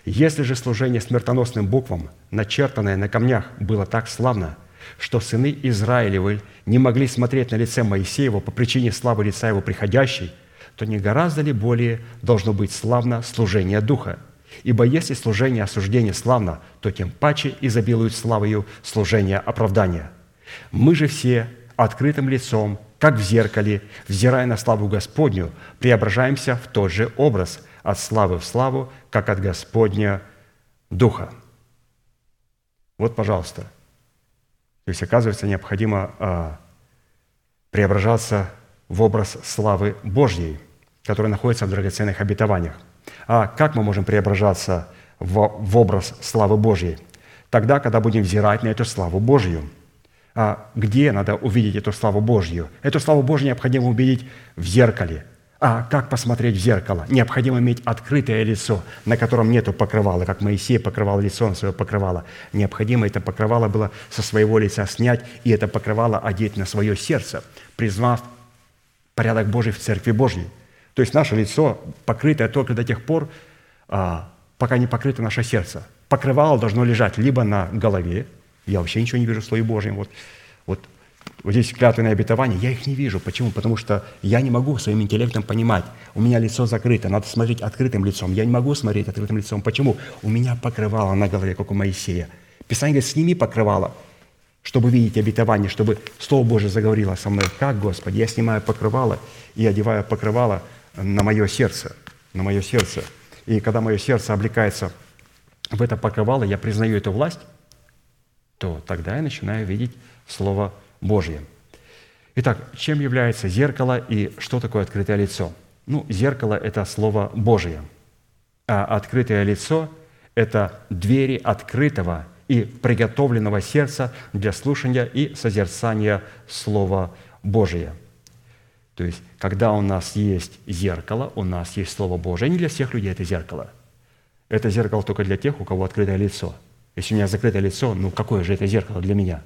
если же служение смертоносным буквам, начертанное на камнях, было так славно, что сыны Израилевы не могли смотреть на лице Моисеева по причине славы лица его приходящей, то не гораздо ли более должно быть славно служение Духа? Ибо если служение осуждения славно, то тем паче изобилует славою служение оправдания. Мы же все открытым лицом, как в зеркале, взирая на славу Господню, преображаемся в тот же образ – от славы в славу, как от Господня Духа. Вот, пожалуйста. То есть, оказывается, необходимо а, преображаться в образ славы Божьей, который находится в драгоценных обетованиях. А как мы можем преображаться в, в образ славы Божьей? Тогда, когда будем взирать на эту славу Божью. А где надо увидеть эту славу Божью? Эту славу Божью необходимо увидеть в зеркале – а как посмотреть в зеркало? Необходимо иметь открытое лицо, на котором нету покрывала, как Моисей покрывал лицо на свое покрывало. Необходимо это покрывало было со своего лица снять и это покрывало одеть на свое сердце, призвав порядок Божий в Церкви Божьей. То есть наше лицо покрытое только до тех пор, а, пока не покрыто наше сердце. Покрывало должно лежать либо на голове, я вообще ничего не вижу в Слове Божьем, вот, вот вот здесь клятвенные обетования, я их не вижу. Почему? Потому что я не могу своим интеллектом понимать. У меня лицо закрыто, надо смотреть открытым лицом. Я не могу смотреть открытым лицом. Почему? У меня покрывало на голове, как у Моисея. Писание говорит, сними покрывало, чтобы видеть обетование, чтобы Слово Божие заговорило со мной. Как, Господи? Я снимаю покрывало и одеваю покрывало на мое сердце, на мое сердце. И когда мое сердце облекается в это покрывало, я признаю эту власть, то тогда я начинаю видеть Слово Божье. Итак, чем является зеркало и что такое открытое лицо? Ну, зеркало – это Слово Божие, а открытое лицо – это двери открытого и приготовленного сердца для слушания и созерцания Слова Божия. То есть, когда у нас есть зеркало, у нас есть Слово Божие. Не для всех людей это зеркало. это зеркало только для тех, у кого открытое лицо. Если у меня закрытое лицо, ну какое же это зеркало для меня?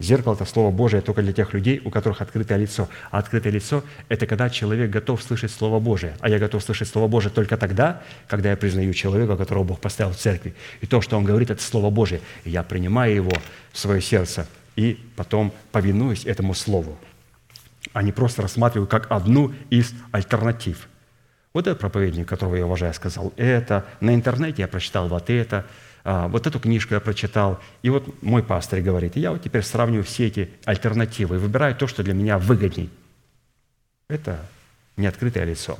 Зеркало – это Слово Божие только для тех людей, у которых открытое лицо. А открытое лицо – это когда человек готов слышать Слово Божие. А я готов слышать Слово Божие только тогда, когда я признаю человека, которого Бог поставил в церкви. И то, что он говорит, это Слово Божие. И я принимаю его в свое сердце и потом повинуюсь этому Слову, а не просто рассматриваю как одну из альтернатив. Вот этот проповедник, которого я уважаю, сказал это, на интернете я прочитал вот это – вот эту книжку я прочитал, и вот мой пастор говорит, и я вот теперь сравниваю все эти альтернативы выбираю то, что для меня выгодней. Это не открытое лицо.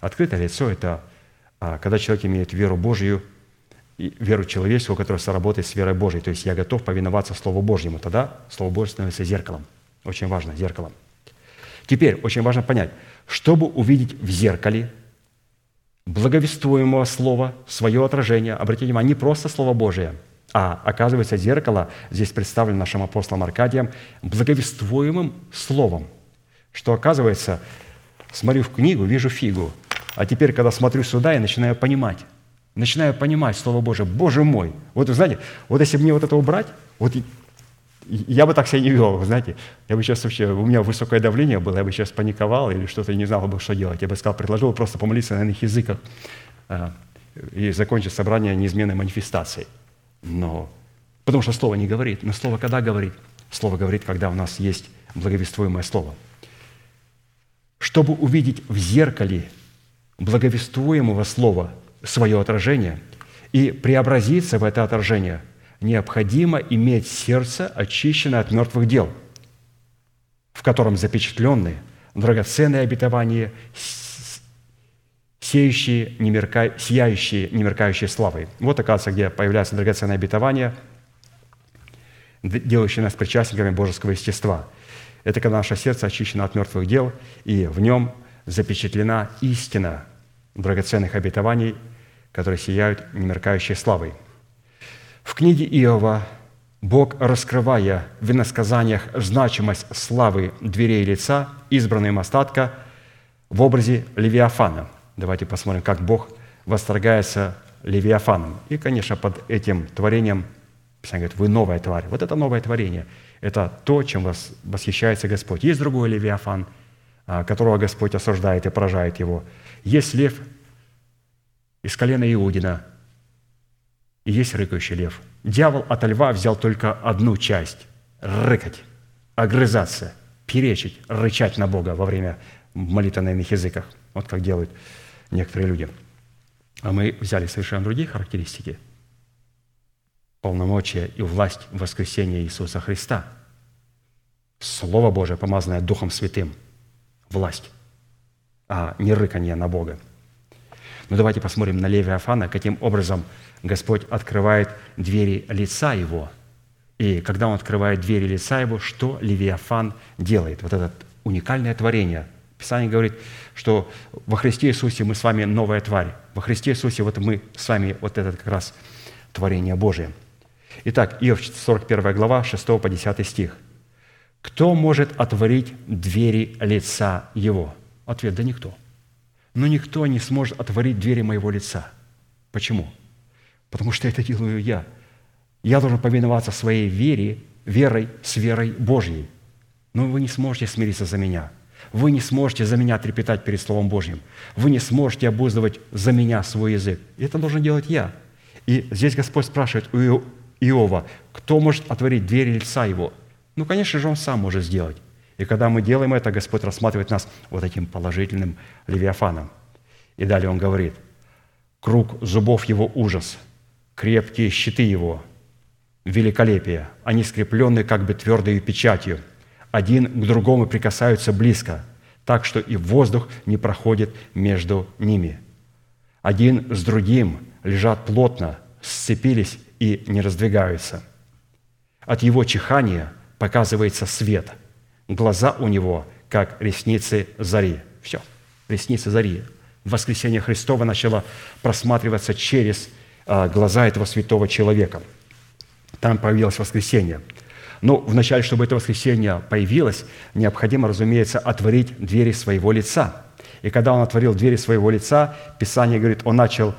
Открытое лицо – это а, когда человек имеет веру Божию, и веру человеческую, которая сработает с верой Божией. То есть я готов повиноваться Слову Божьему. Тогда Слово Божье становится зеркалом. Очень важно, зеркалом. Теперь очень важно понять, чтобы увидеть в зеркале – благовествуемого слова, свое отражение. Обратите внимание, не просто Слово Божие, а оказывается зеркало, здесь представлено нашим апостолом Аркадием, благовествуемым словом. Что оказывается, смотрю в книгу, вижу фигу, а теперь, когда смотрю сюда, я начинаю понимать. Начинаю понимать Слово Божие. Боже мой! Вот вы знаете, вот если мне вот это убрать, вот я бы так себя не вел, знаете. Я бы сейчас вообще, у меня высокое давление было, я бы сейчас паниковал или что-то не знал бы, что делать. Я бы сказал, предложил просто помолиться на иных языках а, и закончить собрание неизменной манифестацией. Но, потому что Слово не говорит. Но Слово когда говорит? Слово говорит, когда у нас есть благовествуемое Слово. Чтобы увидеть в зеркале благовествуемого Слова свое отражение и преобразиться в это отражение – необходимо иметь сердце, очищенное от мертвых дел, в котором запечатлены драгоценные обетования, сеющие, немерка... сияющие, немеркающие славой. Вот, оказывается, где появляется драгоценное обетование, делающее нас причастниками божеского естества. Это когда наше сердце очищено от мертвых дел, и в нем запечатлена истина драгоценных обетований, которые сияют немеркающей славой – в книге Иова Бог, раскрывая в иносказаниях значимость славы дверей лица, избранным остатка в образе Левиафана. Давайте посмотрим, как Бог восторгается Левиафаном. И, конечно, под этим творением Писание говорит, вы новая тварь. Вот это новое творение. Это то, чем вас восхищается Господь. Есть другой Левиафан, а, которого Господь осуждает и поражает его. Есть лев из колена Иудина, и есть рыкающий лев. Дьявол от льва взял только одну часть – рыкать, огрызаться, перечить, рычать на Бога во время молитвы на иных языках. Вот как делают некоторые люди. А мы взяли совершенно другие характеристики. Полномочия и власть воскресения Иисуса Христа. Слово Божие, помазанное Духом Святым. Власть, а не рыканье на Бога. Но давайте посмотрим на Левиафана, каким образом – Господь открывает двери лица его. И когда Он открывает двери лица его, что Левиафан делает? Вот это уникальное творение. Писание говорит, что во Христе Иисусе мы с вами новая тварь. Во Христе Иисусе вот мы с вами вот это как раз творение Божие. Итак, Иов 41 глава, 6 по 10 стих. «Кто может отворить двери лица его?» Ответ – да никто. Но никто не сможет отворить двери моего лица. Почему? Потому что это делаю я. Я должен повиноваться своей вере, верой с верой Божьей. Но вы не сможете смириться за меня. Вы не сможете за меня трепетать перед Словом Божьим. Вы не сможете обуздывать за меня свой язык. Это должен делать я. И здесь Господь спрашивает у Иова, кто может отворить двери лица его? Ну, конечно же, он сам может сделать. И когда мы делаем это, Господь рассматривает нас вот этим положительным левиафаном. И далее он говорит, круг зубов его ужас – крепкие щиты его, великолепие. Они скреплены как бы твердой печатью. Один к другому прикасаются близко, так что и воздух не проходит между ними. Один с другим лежат плотно, сцепились и не раздвигаются. От его чихания показывается свет. Глаза у него, как ресницы зари. Все, ресницы зари. В воскресенье Христова начало просматриваться через глаза этого святого человека. Там появилось воскресение. Но вначале, чтобы это воскресение появилось, необходимо, разумеется, отворить двери своего лица. И когда он отворил двери своего лица, Писание говорит, он начал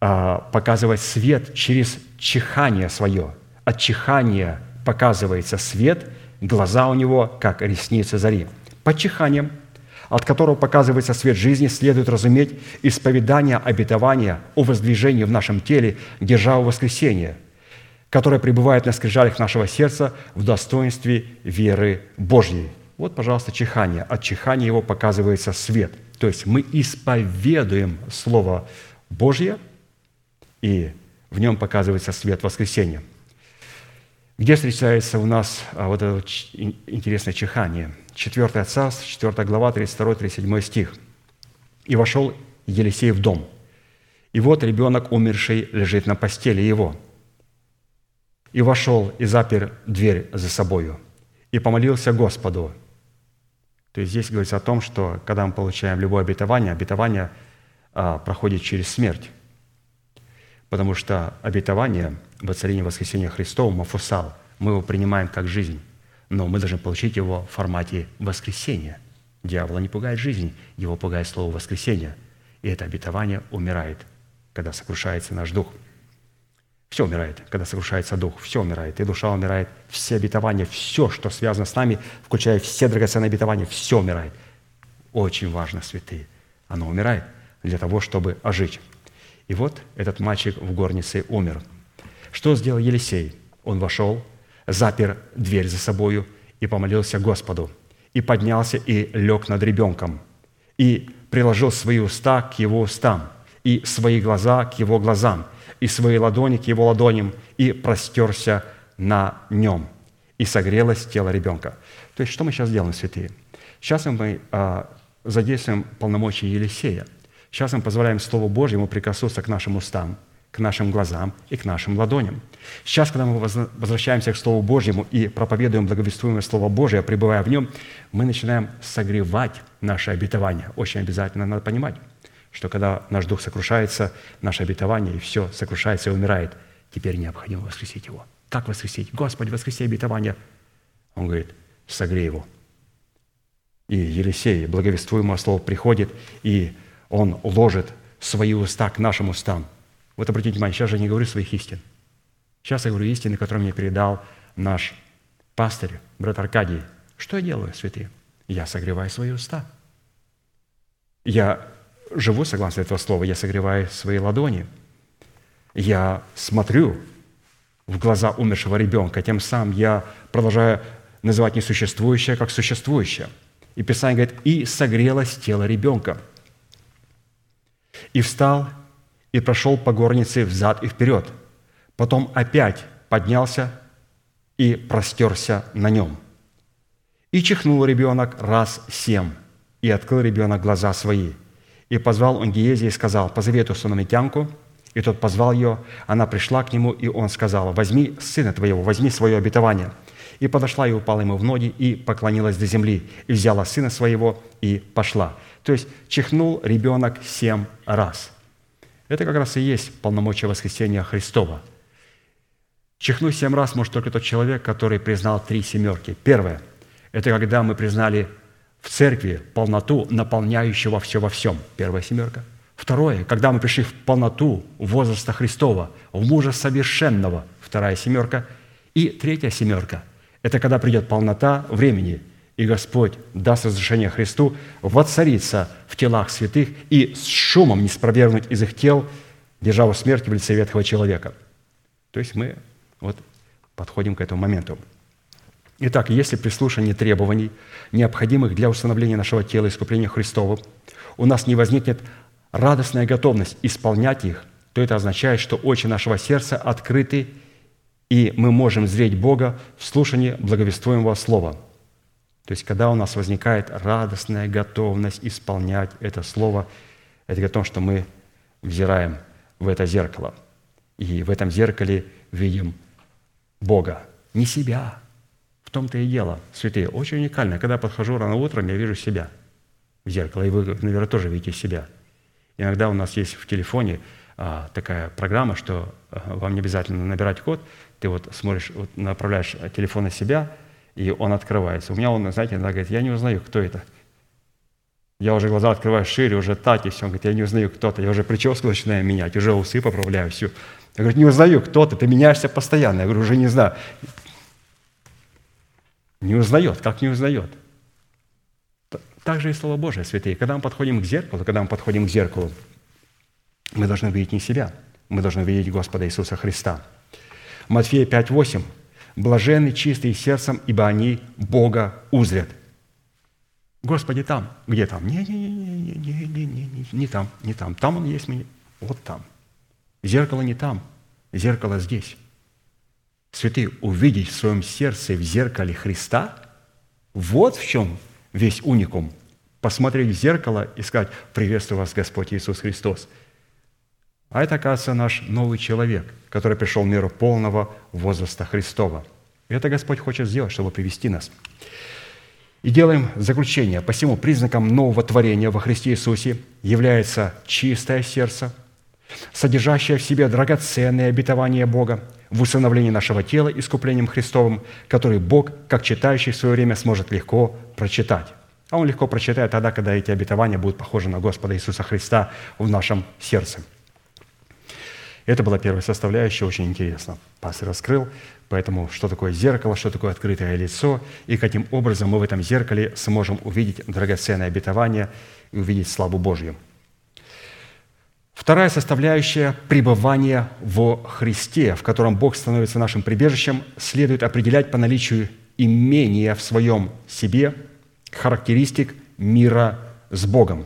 а, показывать свет через чихание свое. От чихания показывается свет, глаза у него, как ресницы зари. Под чиханием, от которого показывается свет жизни, следует разуметь исповедание обетования о воздвижении в нашем теле державы воскресения, которое пребывает на скрижалях нашего сердца в достоинстве веры Божьей. Вот, пожалуйста, чихание. От чихания его показывается свет. То есть мы исповедуем Слово Божье, и в нем показывается свет воскресения. Где встречается у нас а, вот это интересное чихание? 4 Царств, 4 глава, 32-37 стих. «И вошел Елисей в дом, и вот ребенок умерший лежит на постели его. И вошел и запер дверь за собою, и помолился Господу». То есть здесь говорится о том, что когда мы получаем любое обетование, обетование а, проходит через смерть. Потому что обетование воцарения воскресения Христова, Мафусал, мы его принимаем как жизнь, но мы должны получить его в формате воскресения. Дьявола не пугает жизнь, его пугает слово воскресения. И это обетование умирает, когда сокрушается наш дух. Все умирает, когда сокрушается дух, все умирает, и душа умирает, все обетования, все, что связано с нами, включая все драгоценные обетования, все умирает. Очень важно, святые. Оно умирает для того, чтобы ожить. И вот этот мальчик в горнице умер. Что сделал Елисей? Он вошел, запер дверь за собою и помолился Господу. И поднялся и лег над ребенком. И приложил свои уста к его устам, и свои глаза к его глазам, и свои ладони к его ладоням, и простерся на нем. И согрелось тело ребенка. То есть, что мы сейчас делаем, святые? Сейчас мы а, задействуем полномочия Елисея – Сейчас мы позволяем Слову Божьему прикоснуться к нашим устам, к нашим глазам и к нашим ладоням. Сейчас, когда мы возвращаемся к Слову Божьему и проповедуем благовествуемое Слово Божие, пребывая в нем, мы начинаем согревать наше обетование. Очень обязательно надо понимать, что когда наш дух сокрушается, наше обетование, и все сокрушается и умирает, теперь необходимо воскресить его. Как воскресить? Господи, воскреси обетование. Он говорит, согрей его. И Елисей, благовествуемое слово, приходит и он ложит свои уста к нашим устам. Вот обратите внимание, сейчас же я не говорю своих истин. Сейчас я говорю истины, которые мне передал наш пастырь, брат Аркадий. Что я делаю, святые? Я согреваю свои уста. Я живу согласно этого слова, я согреваю свои ладони. Я смотрю в глаза умершего ребенка, тем самым я продолжаю называть несуществующее как существующее. И Писание говорит, и согрелось тело ребенка – и встал, и прошел по горнице взад и вперед. Потом опять поднялся и простерся на нем. И чихнул ребенок раз семь, и открыл ребенок глаза свои. И позвал он Гиези и сказал, позови эту сунамитянку, и тот позвал ее, она пришла к нему, и он сказал, возьми сына твоего, возьми свое обетование. И подошла и упала ему в ноги, и поклонилась до земли, и взяла сына своего, и пошла. То есть чихнул ребенок семь раз. Это как раз и есть полномочия воскресения Христова. Чихнуть семь раз может только тот человек, который признал три семерки. Первое – это когда мы признали в церкви полноту наполняющего все во всем. Первая семерка. Второе, когда мы пришли в полноту возраста Христова, в мужа совершенного. Вторая семерка. И третья семерка – это когда придет полнота времени – и Господь даст разрешение Христу воцариться в телах святых и с шумом не спровергнуть из их тел державу смерти в лице ветхого человека. То есть мы вот подходим к этому моменту. Итак, если при слушании требований, необходимых для установления нашего тела искупления Христова, у нас не возникнет радостная готовность исполнять их, то это означает, что очи нашего сердца открыты, и мы можем зреть Бога в слушании благовествуемого Слова – то есть, когда у нас возникает радостная готовность исполнять это слово, это о том, что мы взираем в это зеркало. И в этом зеркале видим Бога, не себя. В том-то и дело, святые, очень уникально. Когда подхожу рано утром, я вижу себя в зеркало, и вы, наверное, тоже видите себя. Иногда у нас есть в телефоне а, такая программа, что а, вам не обязательно набирать код, ты вот смотришь, вот направляешь телефон на себя – и он открывается. У меня он, знаете, иногда говорит, я не узнаю, кто это. Я уже глаза открываю шире, уже так, и все. Он говорит, я не узнаю, кто ты. Я уже прическу начинаю менять, уже усы поправляю всю. Я говорю, не узнаю, кто ты, ты меняешься постоянно. Я говорю, уже не знаю. Не узнает, как не узнает? Так же и Слово Божие, святые. Когда мы подходим к зеркалу, когда мы подходим к зеркалу, мы должны видеть не себя, мы должны видеть Господа Иисуса Христа. Матфея 5:8 блаженны чистые сердцем, ибо они Бога узрят». Господи, там. Где там? Не-не-не-не-не-не-не, не не, не там, не там. Там он есть, вот там. Зеркало не там, зеркало здесь. Святые, увидеть в своем сердце в зеркале Христа, вот в чем весь уникум. Посмотреть в зеркало и сказать, приветствую вас, Господь Иисус Христос. А это, оказывается, наш новый человек, который пришел в миру полного возраста Христова. Это Господь хочет сделать, чтобы привести нас. И делаем заключение. Посему признаком нового творения во Христе Иисусе является чистое сердце, содержащее в себе драгоценные обетования Бога в усыновлении нашего тела искуплением Христовым, который Бог, как читающий в свое время, сможет легко прочитать. А он легко прочитает тогда, когда эти обетования будут похожи на Господа Иисуса Христа в нашем сердце. Это была первая составляющая, очень интересно. Пастор раскрыл, поэтому что такое зеркало, что такое открытое лицо, и каким образом мы в этом зеркале сможем увидеть драгоценное обетование и увидеть славу Божью. Вторая составляющая – пребывание во Христе, в котором Бог становится нашим прибежищем, следует определять по наличию имения в своем себе характеристик мира с Богом.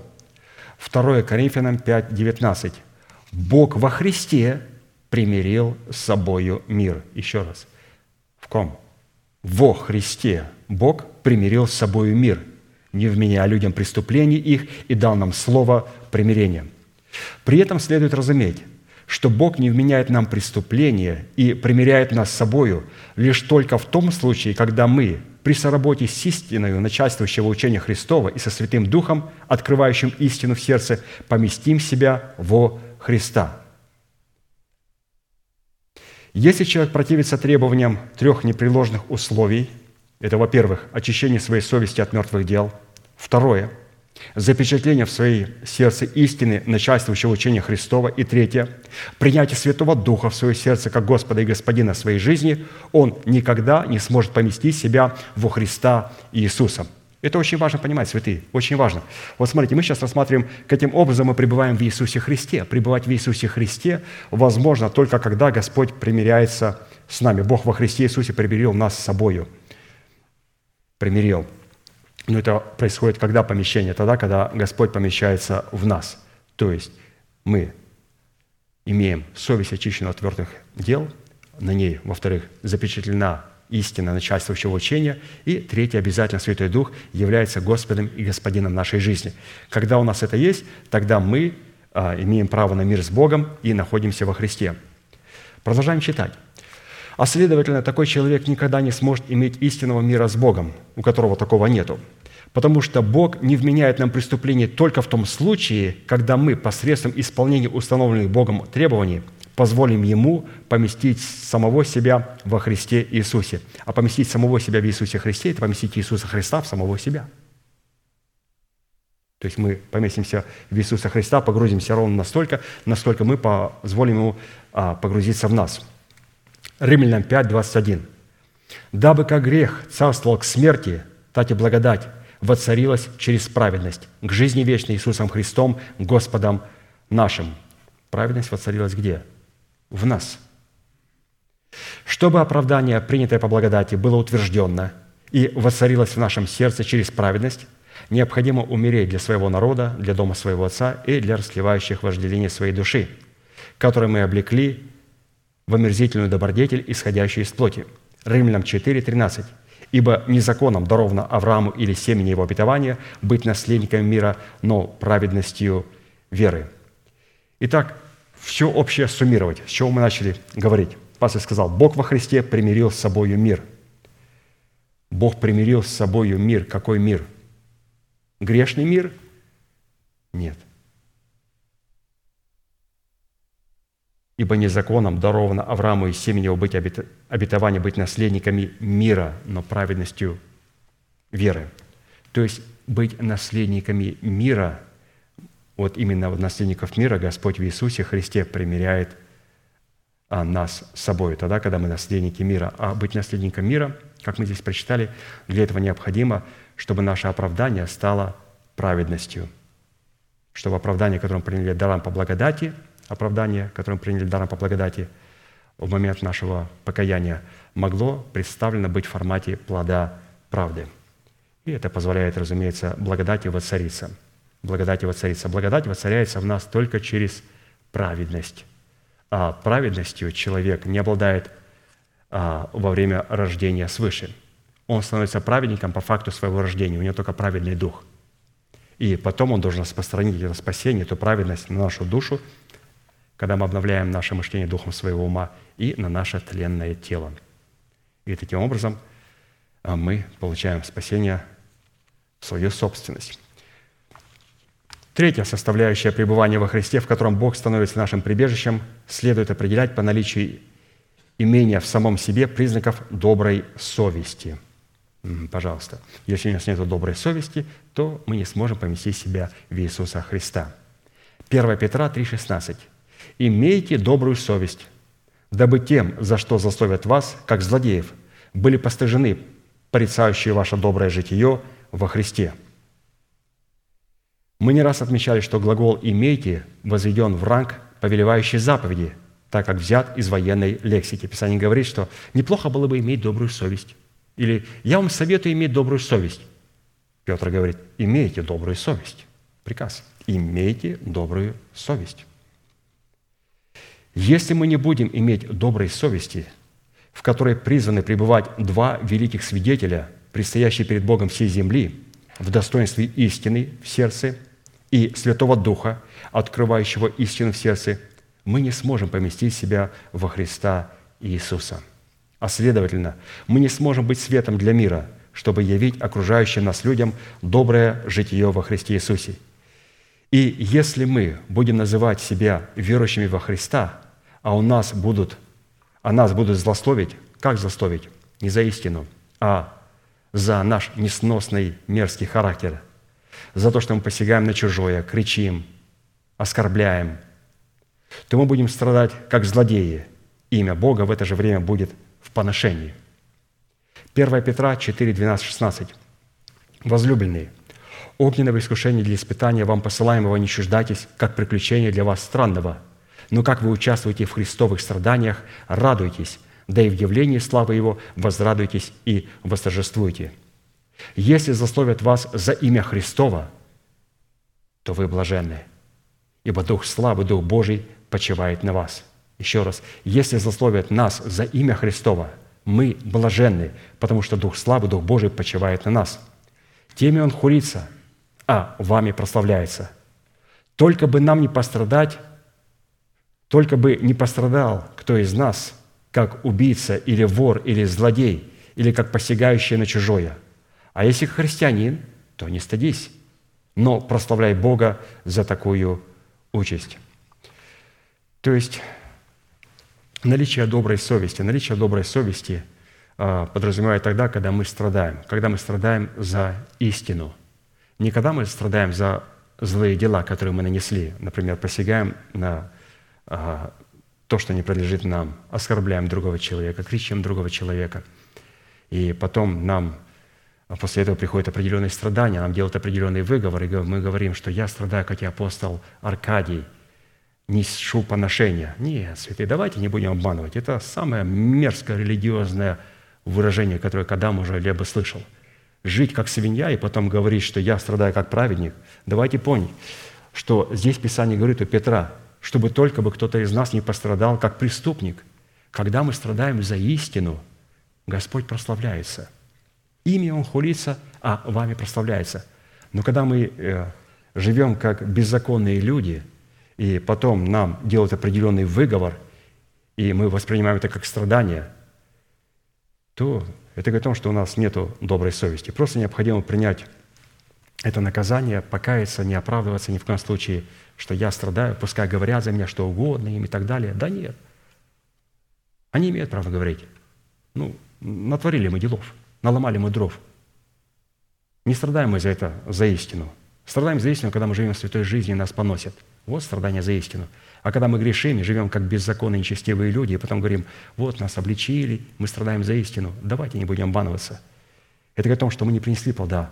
2 Коринфянам 5, 19. Бог во Христе примирил с собою мир. Еще раз. В ком? Во Христе Бог примирил с собою мир, не вменяя людям преступлений их и дал нам слово примирения. При этом следует разуметь, что Бог не вменяет нам преступления и примиряет нас с собою лишь только в том случае, когда мы при соработе с истиною начальствующего учения Христова и со Святым Духом, открывающим истину в сердце, поместим себя во Христа. Если человек противится требованиям трех непреложных условий, это, во-первых, очищение своей совести от мертвых дел, второе – запечатление в своей сердце истины начальствующего учения Христова, и третье – принятие Святого Духа в свое сердце как Господа и Господина своей жизни, он никогда не сможет поместить себя во Христа Иисуса – это очень важно понимать, святые, очень важно. Вот смотрите, мы сейчас рассматриваем, каким образом мы пребываем в Иисусе Христе. Пребывать в Иисусе Христе возможно только когда Господь примиряется с нами. Бог во Христе Иисусе примирил нас с собою. Примирил. Но это происходит когда помещение? Тогда, когда Господь помещается в нас. То есть мы имеем совесть очищенную от твердых дел, на ней, во-вторых, запечатлена истина начальствующего учения. И третье, обязательно Святой Дух является Господом и Господином нашей жизни. Когда у нас это есть, тогда мы а, имеем право на мир с Богом и находимся во Христе. Продолжаем читать. А следовательно, такой человек никогда не сможет иметь истинного мира с Богом, у которого такого нету. Потому что Бог не вменяет нам преступление только в том случае, когда мы посредством исполнения установленных Богом требований – позволим Ему поместить самого себя во Христе Иисусе. А поместить самого себя в Иисусе Христе – это поместить Иисуса Христа в самого себя. То есть мы поместимся в Иисуса Христа, погрузимся ровно настолько, насколько мы позволим Ему а, погрузиться в нас. Римлянам 5, 21. «Дабы как грех царствовал к смерти, так и благодать воцарилась через праведность к жизни вечной Иисусом Христом, Господом нашим». Праведность воцарилась где? В нас. Чтобы оправдание, принятое по благодати, было утвержденно и воцарилось в нашем сердце через праведность, необходимо умереть для своего народа, для дома своего отца и для расливающих вожделения своей души, которые мы облекли в омерзительную добродетель, исходящую из плоти. Римлянам 4, 13. «Ибо незаконом даровано Аврааму или семени его обетования быть наследником мира, но праведностью веры». Итак, все общее суммировать, с чего мы начали говорить. Пастор сказал, Бог во Христе примирил с собою мир. Бог примирил с собою мир. Какой мир? Грешный мир? Нет. Ибо незаконом даровано Аврааму и семени его быть обетование быть наследниками мира, но праведностью веры. То есть быть наследниками мира, вот именно вот наследников мира Господь в Иисусе Христе примиряет а, нас с собой, тогда, когда мы наследники мира. А быть наследником мира, как мы здесь прочитали, для этого необходимо, чтобы наше оправдание стало праведностью. Чтобы оправдание, которое мы приняли даром по благодати, оправдание, которое мы приняли даром по благодати в момент нашего покаяния, могло представлено быть в формате плода правды. И это позволяет, разумеется, благодати воцариться. Благодати воцариться. Благодать воцаряется в нас только через праведность а праведностью человек не обладает а, во время рождения свыше. Он становится праведником по факту своего рождения, у него только праведный дух. И потом он должен распространить это спасение, эту праведность на нашу душу, когда мы обновляем наше мышление духом своего ума и на наше тленное тело. И таким образом а, мы получаем спасение в свою собственность. Третья составляющая пребывания во Христе, в котором Бог становится нашим прибежищем, следует определять по наличию имения в самом себе признаков доброй совести. Пожалуйста. Если у нас нет доброй совести, то мы не сможем поместить себя в Иисуса Христа. 1 Петра 3,16. «Имейте добрую совесть, дабы тем, за что засловят вас, как злодеев, были постыжены порицающие ваше доброе житие во Христе». Мы не раз отмечали, что глагол «имейте» возведен в ранг повелевающей заповеди, так как взят из военной лексики. Писание говорит, что неплохо было бы иметь добрую совесть. Или «я вам советую иметь добрую совесть». Петр говорит, имейте добрую совесть. Приказ. Имейте добрую совесть. Если мы не будем иметь доброй совести, в которой призваны пребывать два великих свидетеля, предстоящие перед Богом всей земли, в достоинстве истины в сердце – и Святого Духа, открывающего истину в сердце, мы не сможем поместить себя во Христа Иисуса. А следовательно, мы не сможем быть светом для мира, чтобы явить окружающим нас людям доброе житие во Христе Иисусе. И если мы будем называть себя верующими во Христа, а у нас будут, а нас будут злословить, как злословить? Не за истину, а за наш несносный мерзкий характер – за то, что мы посягаем на чужое, кричим, оскорбляем, то мы будем страдать как злодеи. Имя Бога в это же время будет в поношении. 1 Петра 4, 12, 16. «Возлюбленные, огненного искушения для испытания вам посылаемого не чуждайтесь, как приключение для вас странного. Но как вы участвуете в христовых страданиях, радуйтесь, да и в явлении славы Его возрадуйтесь и восторжествуйте» Если засловят вас за имя Христова, то вы блаженны, ибо Дух славы, Дух Божий почивает на вас. Еще раз, если засловят нас за имя Христова, мы блаженны, потому что Дух славы, Дух Божий почивает на нас. Теми Он хулится, а вами прославляется. Только бы нам не пострадать, только бы не пострадал кто из нас, как убийца или вор или злодей, или как посягающий на чужое – а если христианин, то не стыдись, но прославляй Бога за такую участь. То есть наличие доброй совести, наличие доброй совести а, подразумевает тогда, когда мы страдаем, когда мы страдаем за истину. Не когда мы страдаем за злые дела, которые мы нанесли, например, посягаем на а, то, что не принадлежит нам, оскорбляем другого человека, кричим другого человека, и потом нам а после этого приходят определенные страдания, нам делают определенные выговоры, и мы говорим, что я страдаю, как и апостол Аркадий, нешу поношения. Нет, святые, давайте не будем обманывать. Это самое мерзкое религиозное выражение, которое когда уже либо слышал. Жить как свинья и потом говорить, что я страдаю как праведник. Давайте понять, что здесь Писание говорит у Петра, чтобы только бы кто-то из нас не пострадал как преступник. Когда мы страдаем за истину, Господь прославляется – Ими Он хулится, а вами прославляется. Но когда мы э, живем как беззаконные люди, и потом нам делают определенный выговор, и мы воспринимаем это как страдание, то это говорит о том, что у нас нет доброй совести. Просто необходимо принять это наказание, покаяться, не оправдываться ни в коем случае, что я страдаю, пускай говорят за меня что угодно им и так далее. Да нет. Они имеют право говорить. Ну, натворили мы делов – наломали мы дров. Не страдаем мы за это, за истину. Страдаем за истину, когда мы живем в святой жизни, и нас поносят. Вот страдание за истину. А когда мы грешим и живем как беззаконные нечестивые люди, и потом говорим, вот нас обличили, мы страдаем за истину, давайте не будем обманываться. Это говорит о том, что мы не принесли плода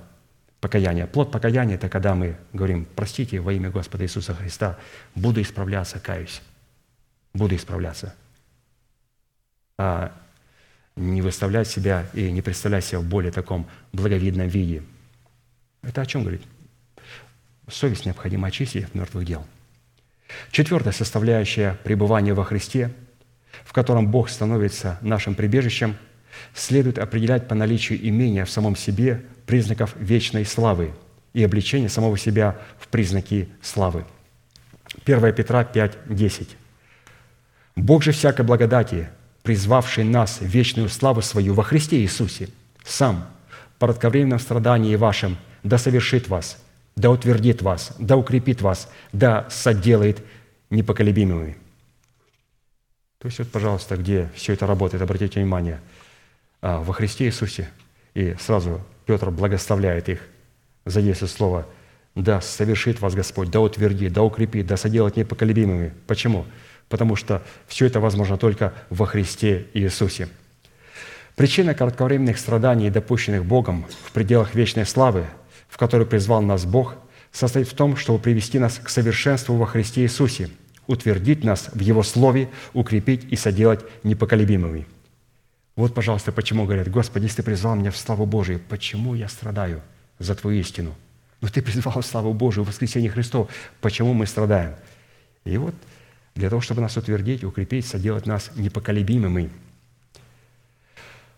покаяния. Плод покаяния – это когда мы говорим, простите во имя Господа Иисуса Христа, буду исправляться, каюсь. Буду исправляться. А не выставлять себя и не представлять себя в более таком благовидном виде. Это о чем говорит? Совесть необходимо очистить от мертвых дел. Четвертая составляющая пребывания во Христе, в котором Бог становится нашим прибежищем, следует определять по наличию имения в самом себе признаков вечной славы и обличения самого себя в признаки славы. 1 Петра 5, 10. «Бог же всякой благодати, призвавший нас в вечную славу свою во Христе Иисусе, сам по кратковременном страдании вашим да совершит вас, да утвердит вас, да укрепит вас, да соделает непоколебимыми». То есть вот, пожалуйста, где все это работает, обратите внимание, а, во Христе Иисусе, и сразу Петр благословляет их, задействует слово «да совершит вас Господь, да утвердит, да укрепит, да соделает непоколебимыми». Почему? Потому что все это возможно только во Христе Иисусе. Причина кратковременных страданий, допущенных Богом в пределах вечной славы, в которую призвал нас Бог, состоит в том, чтобы привести нас к совершенству во Христе Иисусе, утвердить нас в Его Слове, укрепить и соделать непоколебимыми – вот, пожалуйста, почему говорят, Господи, если ты призвал меня в славу Божию, почему я страдаю за Твою истину? Но Ты призвал в славу Божию, в воскресение Христов. Почему мы страдаем? И вот для того, чтобы нас утвердить, укрепить, соделать нас непоколебимыми.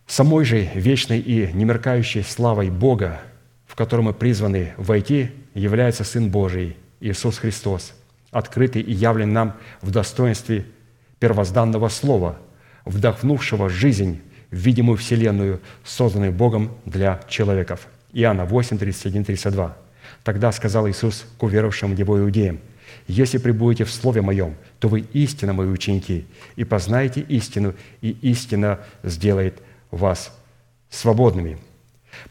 Самой же вечной и немеркающей славой Бога, в котором мы призваны войти, является Сын Божий, Иисус Христос, открытый и явлен нам в достоинстве первозданного Слова, вдохнувшего жизнь в видимую вселенную, созданную Богом для человеков. Иоанна 8, 31, 32. Тогда сказал Иисус к уверовавшим в иудеям, «Если пребудете в Слове Моем, то вы истинно Мои ученики, и познаете истину, и истина сделает вас свободными».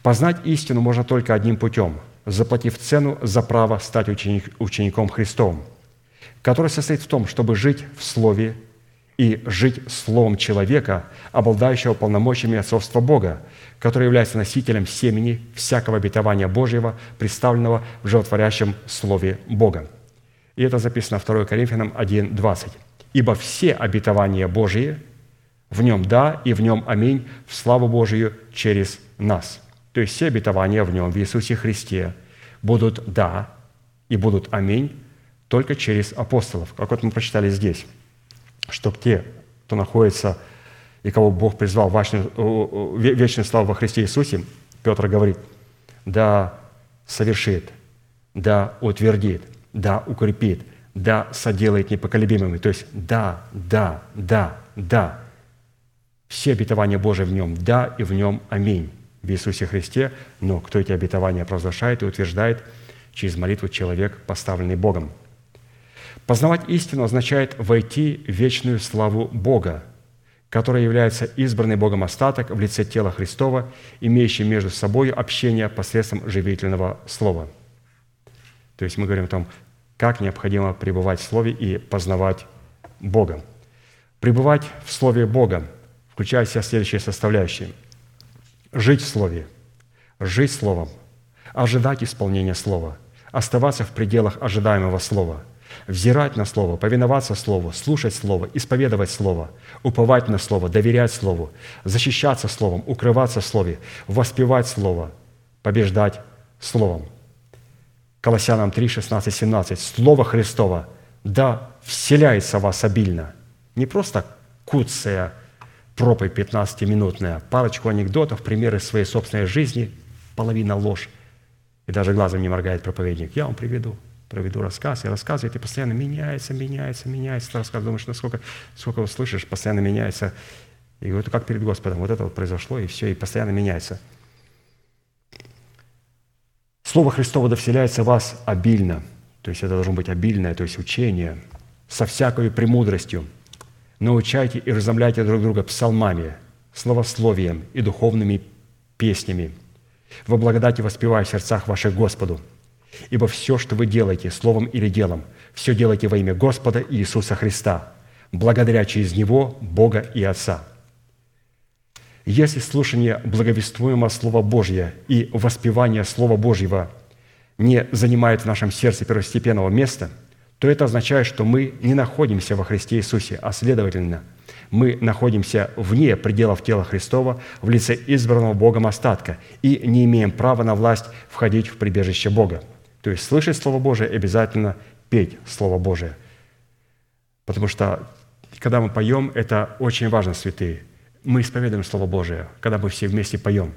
Познать истину можно только одним путем, заплатив цену за право стать ученик, учеником Христовым, который состоит в том, чтобы жить в Слове и жить словом человека, обладающего полномочиями отцовства Бога, который является носителем семени всякого обетования Божьего, представленного в животворящем Слове Бога. И это записано 2 Коринфянам 1, 20. «Ибо все обетования Божьи в нем да и в нем аминь в славу Божию через нас». То есть все обетования в нем, в Иисусе Христе, будут да и будут аминь только через апостолов, как вот мы прочитали здесь – чтобы те, кто находится и кого Бог призвал в вечную, вечную славу во Христе Иисусе, Петр говорит, да совершит, да утвердит, да укрепит, да соделает непоколебимыми. То есть да, да, да, да. Все обетования Божии в нем да и в нем аминь в Иисусе Христе, но кто эти обетования провозглашает и утверждает через молитву человек, поставленный Богом – Познавать истину означает войти в вечную славу Бога, которая является избранный Богом остаток в лице тела Христова, имеющий между собой общение посредством живительного слова. То есть мы говорим о том, как необходимо пребывать в Слове и познавать Бога. Пребывать в Слове Бога включает в себя следующие составляющие. Жить в Слове, жить Словом, ожидать исполнения Слова, оставаться в пределах ожидаемого Слова – взирать на Слово, повиноваться Слову, слушать Слово, исповедовать Слово, уповать на Слово, доверять Слову, защищаться Словом, укрываться в Слове, воспевать Слово, побеждать Словом. Колоссянам 3, 16, 17. Слово Христово да вселяется в вас обильно. Не просто куцая проповедь 15-минутная, парочку анекдотов, примеры своей собственной жизни, половина ложь. И даже глазом не моргает проповедник. Я вам приведу – проведу рассказ, и рассказывает, и постоянно меняется, меняется, меняется. Ты рассказ, думаешь, насколько, сколько слышишь, постоянно меняется. И говорю, как перед Господом, вот это вот произошло, и все, и постоянно меняется. Слово Христово да в вас обильно, то есть это должно быть обильное, то есть учение, со всякой премудростью. Научайте и разомляйте друг друга псалмами, словословием и духовными песнями, Во благодати воспевая в сердцах ваших Господу. Ибо все, что вы делаете, словом или делом, все делайте во имя Господа Иисуса Христа, благодаря через Него Бога и Отца. Если слушание благовествуемого Слова Божьего и воспевание Слова Божьего не занимает в нашем сердце первостепенного места, то это означает, что мы не находимся во Христе Иисусе, а следовательно, мы находимся вне пределов тела Христова в лице избранного Богом остатка и не имеем права на власть входить в прибежище Бога. То есть слышать Слово Божие обязательно петь Слово Божие. Потому что, когда мы поем, это очень важно, святые. Мы исповедуем Слово Божие, когда мы все вместе поем,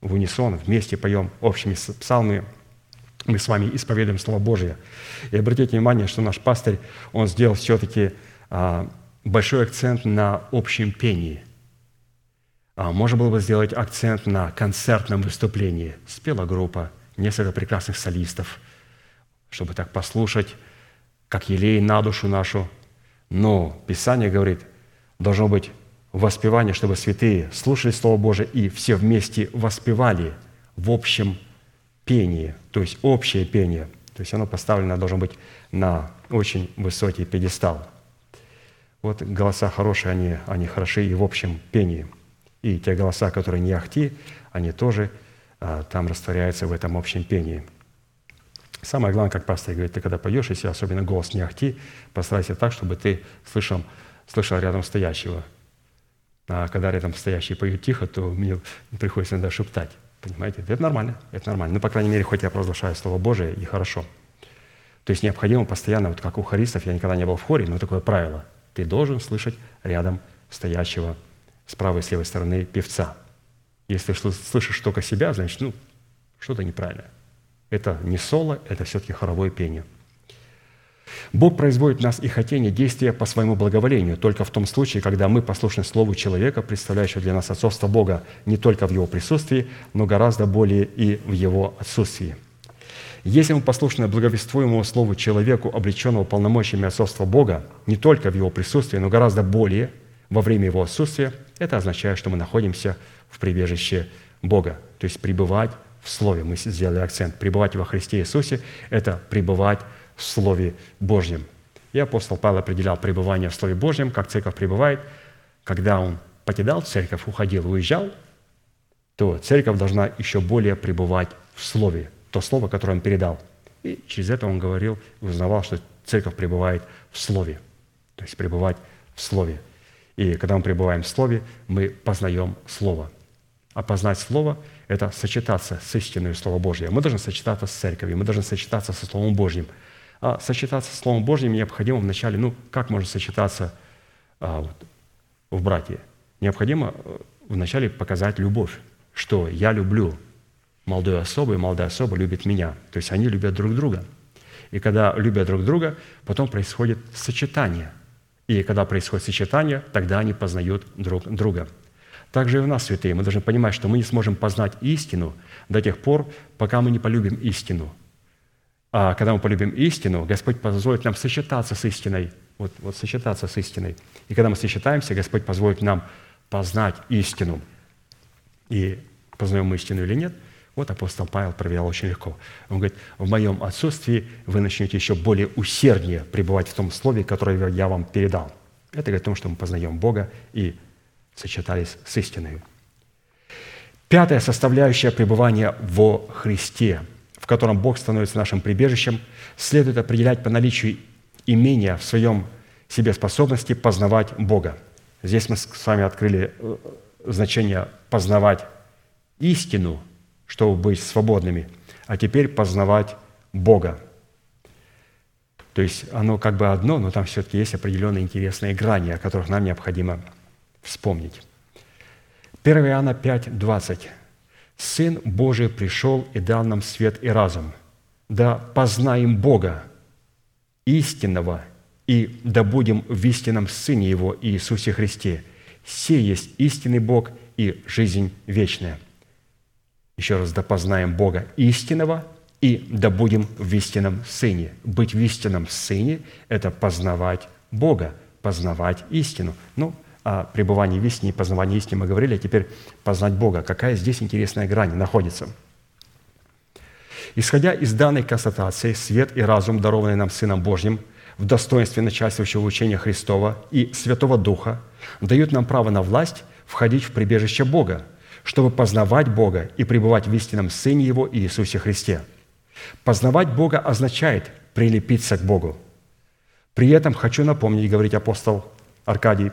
в унисон, вместе поем общими псалмами, мы с вами исповедуем Слово Божие. И обратите внимание, что наш пастырь, он сделал все-таки а, большой акцент на общем пении. А, можно было бы сделать акцент на концертном выступлении. Спела группа, несколько прекрасных солистов, чтобы так послушать, как елей на душу нашу. Но Писание говорит, должно быть воспевание, чтобы святые слушали Слово Божие и все вместе воспевали в общем пение, то есть общее пение. То есть оно поставлено должно быть на очень высокий пьедестал. Вот голоса хорошие, они, они хороши и в общем пении. И те голоса, которые не ахти, они тоже а, там растворяются в этом общем пении. Самое главное, как пастор говорит, ты когда поешь, если особенно голос не ахти, постарайся так, чтобы ты слышал, слышал рядом стоящего. А когда рядом стоящий поет тихо, то мне приходится иногда шептать. Понимаете? Это нормально, это нормально. Ну, по крайней мере, хоть я провозглашаю Слово Божие, и хорошо. То есть необходимо постоянно, вот как у хористов, я никогда не был в хоре, но такое правило. Ты должен слышать рядом стоящего с правой и с левой стороны певца. Если слышишь только себя, значит, ну, что-то неправильное. Это не соло, это все-таки хоровое пение – Бог производит в нас и хотение действия по своему благоволению только в том случае, когда мы послушны Слову человека, представляющего для нас отцовство Бога не только в Его присутствии, но гораздо более и в Его отсутствии. Если мы послушны благовествуемому Слову человеку, облеченного полномочиями отцовства Бога, не только в Его присутствии, но гораздо более во время Его отсутствия, это означает, что мы находимся в прибежище Бога, то есть пребывать в Слове. Мы сделали акцент. Пребывать во Христе Иисусе – это пребывать в Слове Божьем. И апостол Павел определял пребывание в Слове Божьем, как церковь пребывает. Когда он покидал церковь, уходил, уезжал, то церковь должна еще более пребывать в Слове, то Слово, которое он передал. И через это он говорил узнавал, что церковь пребывает в Слове, то есть пребывать в Слове. И когда мы пребываем в Слове, мы познаем Слово. А познать Слово – это сочетаться с истинной Словом Божьим. Мы должны сочетаться с церковью, мы должны сочетаться со Словом Божьим – а сочетаться с Словом Божьим необходимо вначале, ну, как можно сочетаться а, вот, в братья? Необходимо э, вначале показать любовь, что я люблю молодую особу, и молодая особа любит меня. То есть они любят друг друга. И когда любят друг друга, потом происходит сочетание. И когда происходит сочетание, тогда они познают друг друга. Также и у нас, святые, мы должны понимать, что мы не сможем познать истину до тех пор, пока мы не полюбим истину – а когда мы полюбим истину, Господь позволит нам сочетаться с истиной. Вот, вот сочетаться с истиной. И когда мы сочетаемся, Господь позволит нам познать истину. И познаем мы истину или нет, вот апостол Павел проверял очень легко. Он говорит, в моем отсутствии вы начнете еще более усерднее пребывать в том слове, которое я вам передал. Это говорит о том, что мы познаем Бога и сочетались с истиной. Пятая составляющая пребывания во Христе – в котором Бог становится нашим прибежищем, следует определять по наличию имения в своем себе способности познавать Бога. Здесь мы с вами открыли э, значение познавать истину, чтобы быть свободными, а теперь познавать Бога. То есть оно как бы одно, но там все-таки есть определенные интересные грани, о которых нам необходимо вспомнить. 1 Иоанна 5, 20. Сын Божий пришел и дал нам свет и разум. Да познаем Бога, истинного, и да будем в истинном Сыне Его Иисусе Христе. Се есть истинный Бог и жизнь вечная. Еще раз, да познаем Бога истинного, и да будем в истинном Сыне. Быть в истинном Сыне – это познавать Бога, познавать истину. Ну, о пребывании в истине и познавании истины мы говорили, а теперь познать Бога. Какая здесь интересная грань находится? Исходя из данной констатации, свет и разум, дарованные нам Сыном Божьим, в достоинстве начальствующего учения Христова и Святого Духа, дают нам право на власть входить в прибежище Бога, чтобы познавать Бога и пребывать в истинном Сыне Его Иисусе Христе. Познавать Бога означает прилепиться к Богу. При этом хочу напомнить, говорить апостол Аркадий,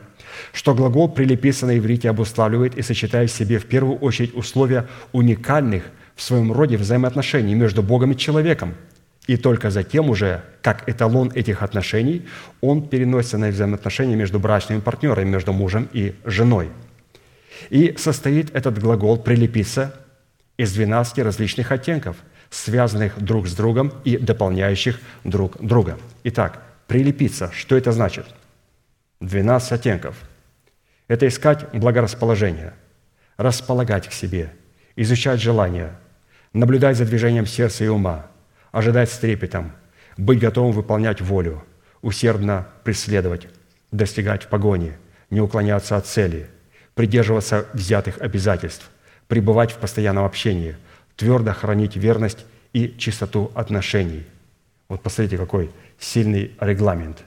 что глагол «прилепиться» на иврите обуславливает и сочетает в себе в первую очередь условия уникальных в своем роде взаимоотношений между Богом и человеком. И только затем уже, как эталон этих отношений, он переносится на взаимоотношения между брачными партнерами, между мужем и женой. И состоит этот глагол «прилепиться» из 12 различных оттенков, связанных друг с другом и дополняющих друг друга. Итак, прилепиться, что это значит? 12 оттенков. Это искать благорасположение, располагать к себе, изучать желания, наблюдать за движением сердца и ума, ожидать с трепетом, быть готовым выполнять волю, усердно преследовать, достигать в погоне, не уклоняться от цели, придерживаться взятых обязательств, пребывать в постоянном общении, твердо хранить верность и чистоту отношений. Вот посмотрите, какой сильный регламент.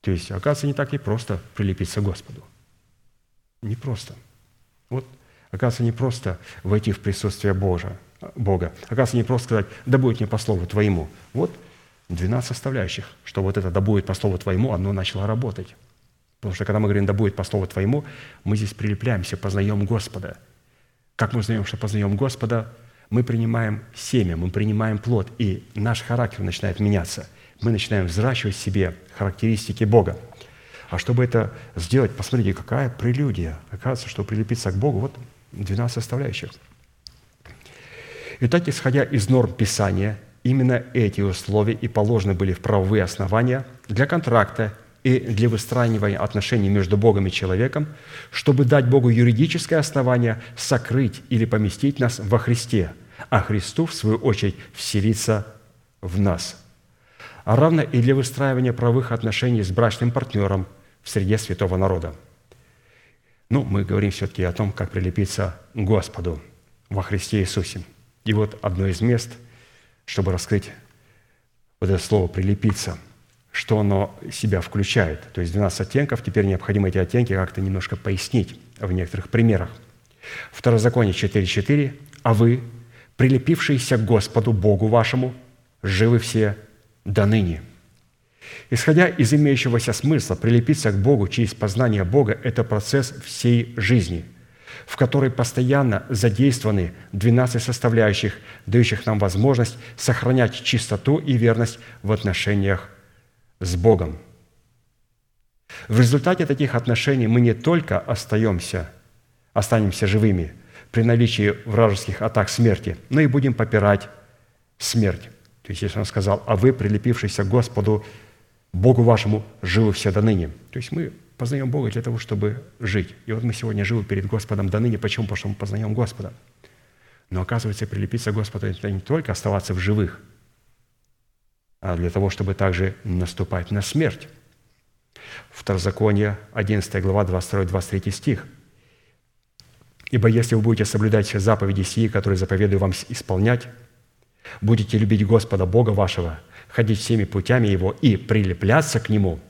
То есть, оказывается, не так и просто прилепиться к Господу. Не просто. Вот, оказывается, не просто войти в присутствие Божия, Бога. Оказывается, не просто сказать, да будет мне по слову Твоему. Вот 12 составляющих, что вот это «да будет по слову Твоему», оно начало работать. Потому что когда мы говорим «да будет по слову Твоему», мы здесь прилепляемся, познаем Господа. Как мы узнаем, что познаем Господа? Мы принимаем семя, мы принимаем плод, и наш характер начинает меняться. Мы начинаем взращивать в себе характеристики Бога. А чтобы это сделать, посмотрите, какая прелюдия. Оказывается, что прилепиться к Богу, вот 12 составляющих. Итак, исходя из норм Писания, именно эти условия и положены были в правовые основания для контракта и для выстраивания отношений между Богом и человеком, чтобы дать Богу юридическое основание сокрыть или поместить нас во Христе, а Христу, в свою очередь, вселиться в нас. А равно и для выстраивания правовых отношений с брачным партнером в среде святого народа. Ну, мы говорим все-таки о том, как прилепиться к Господу во Христе Иисусе. И вот одно из мест, чтобы раскрыть вот это слово «прилепиться», что оно себя включает. То есть 12 оттенков, теперь необходимо эти оттенки как-то немножко пояснить в некоторых примерах. Второзаконие 4.4. «А вы, прилепившиеся к Господу Богу вашему, живы все до ныне». Исходя из имеющегося смысла, прилепиться к Богу через познание Бога – это процесс всей жизни, в которой постоянно задействованы 12 составляющих, дающих нам возможность сохранять чистоту и верность в отношениях с Богом. В результате таких отношений мы не только остаемся, останемся живыми при наличии вражеских атак смерти, но и будем попирать смерть. То есть, если он сказал, а вы, прилепившиеся к Господу, Богу вашему, живы все до ныне. То есть мы познаем Бога для того, чтобы жить. И вот мы сегодня живы перед Господом до ныне. Почему? Потому что мы познаем Господа. Но оказывается, прилепиться к Господу – это не только оставаться в живых – а для того, чтобы также наступать на смерть. Второзаконие, 11 глава, 22-23 стих. «Ибо если вы будете соблюдать все заповеди сии, которые заповедую вам исполнять, будете любить Господа Бога вашего, ходить всеми путями Его и прилепляться к Нему,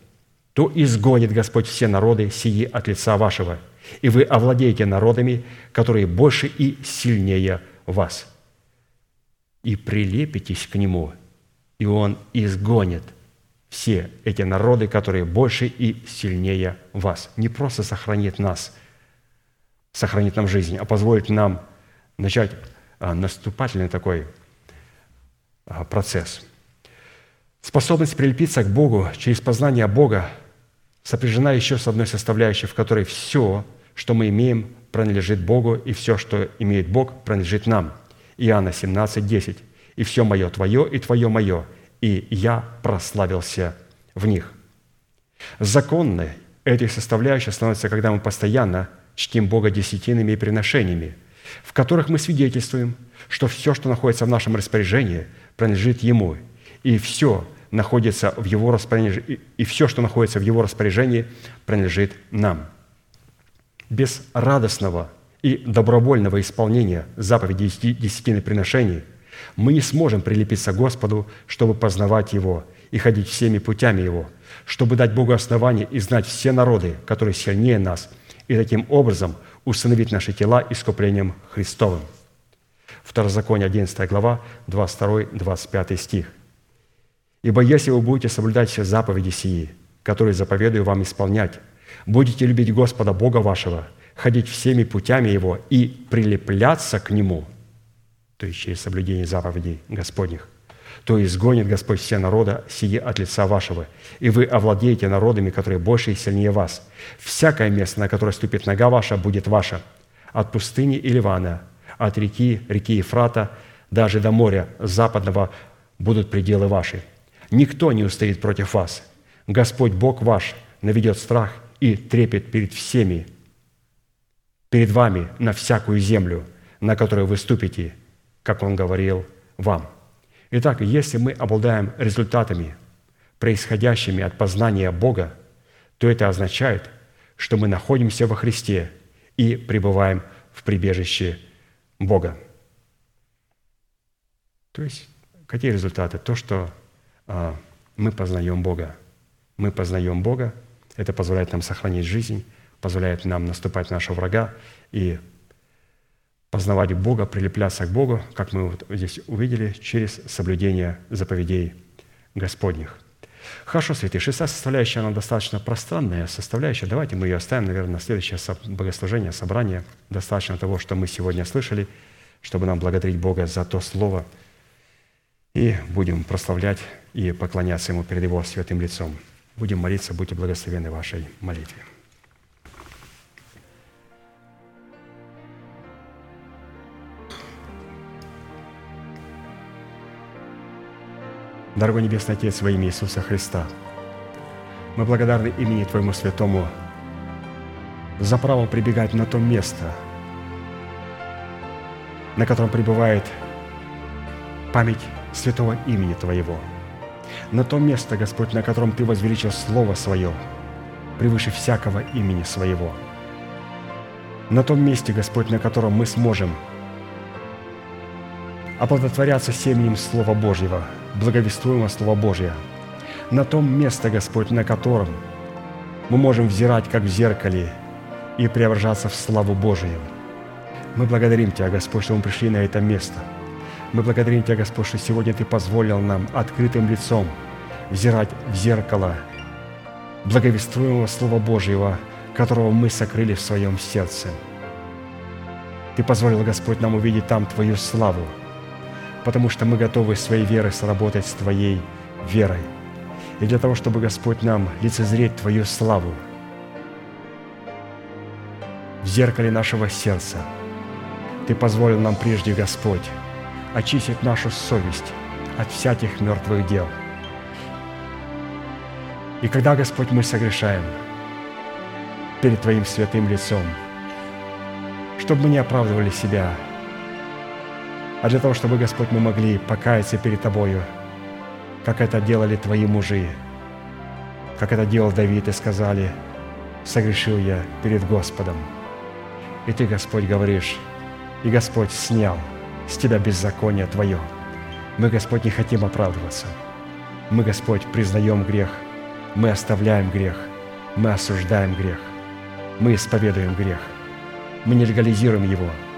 то изгонит Господь все народы сии от лица вашего, и вы овладеете народами, которые больше и сильнее вас, и прилепитесь к Нему, и Он изгонит все эти народы, которые больше и сильнее вас. Не просто сохранит нас, сохранит нам жизнь, а позволит нам начать а, наступательный такой процесс. Способность прилепиться к Богу через познание Бога сопряжена еще с одной составляющей, в которой все, что мы имеем, принадлежит Богу, и все, что имеет Бог, принадлежит нам. Иоанна 17, 10 и все мое Твое, и Твое мое, и я прославился в них». Законной этой составляющей становится, когда мы постоянно чтим Бога десятинами и приношениями, в которых мы свидетельствуем, что все, что находится в нашем распоряжении, принадлежит Ему, и все находится в Его распоряжении, и все, что находится в Его распоряжении, принадлежит нам. без радостного и добровольного исполнения заповедей десяти- десятины приношений мы не сможем прилепиться к Господу, чтобы познавать Его и ходить всеми путями Его, чтобы дать Богу основание и знать все народы, которые сильнее нас, и таким образом установить наши тела искуплением Христовым. Второзаконие 11 глава, 22-25 стих. Ибо если вы будете соблюдать все заповеди сии, которые заповедую вам исполнять, будете любить Господа Бога вашего, ходить всеми путями Его и прилепляться к Нему, то есть через соблюдение заповедей Господних, то изгонит Господь все народа сие от лица вашего, и вы овладеете народами, которые больше и сильнее вас. Всякое место, на которое ступит нога ваша, будет ваше. От пустыни и Ливана, от реки, реки Ефрата, даже до моря западного будут пределы ваши. Никто не устоит против вас. Господь Бог ваш наведет страх и трепет перед всеми, перед вами на всякую землю, на которую вы ступите, как Он говорил вам». Итак, если мы обладаем результатами, происходящими от познания Бога, то это означает, что мы находимся во Христе и пребываем в прибежище Бога. То есть, какие результаты? То, что а, мы познаем Бога. Мы познаем Бога, это позволяет нам сохранить жизнь, позволяет нам наступать на нашего врага и познавать Бога, прилепляться к Богу, как мы вот здесь увидели, через соблюдение заповедей Господних. Хорошо, святые, шестая составляющая, она достаточно пространная составляющая. Давайте мы ее оставим, наверное, на следующее богослужение, собрание. Достаточно того, что мы сегодня слышали, чтобы нам благодарить Бога за то слово, и будем прославлять и поклоняться Ему перед Его святым лицом. Будем молиться, будьте благословены вашей молитве. Дорогой Небесный Отец, во имя Иисуса Христа, мы благодарны имени Твоему Святому за право прибегать на то место, на котором пребывает память святого имени Твоего, на то место, Господь, на котором Ты возвеличил Слово Свое превыше всякого имени Своего, на том месте, Господь, на котором мы сможем оплодотворяться семенем Слова Божьего, благовествуемого Слова Божьего, на том месте, Господь, на котором мы можем взирать, как в зеркале, и преображаться в славу Божию. Мы благодарим Тебя, Господь, что мы пришли на это место. Мы благодарим Тебя, Господь, что сегодня Ты позволил нам открытым лицом взирать в зеркало благовествуемого Слова Божьего, которого мы сокрыли в своем сердце. Ты позволил, Господь, нам увидеть там Твою славу, потому что мы готовы своей верой сработать с Твоей верой. И для того, чтобы, Господь, нам лицезреть Твою славу в зеркале нашего сердца, Ты позволил нам прежде, Господь, очистить нашу совесть от всяких мертвых дел. И когда, Господь, мы согрешаем перед Твоим святым лицом, чтобы мы не оправдывали себя, а для того, чтобы, Господь, мы могли покаяться перед Тобою, как это делали Твои мужи, как это делал Давид, и сказали, «Согрешил я перед Господом». И Ты, Господь, говоришь, «И Господь снял с Тебя беззаконие Твое». Мы, Господь, не хотим оправдываться. Мы, Господь, признаем грех, мы оставляем грех, мы осуждаем грех, мы исповедуем грех, мы не легализируем его –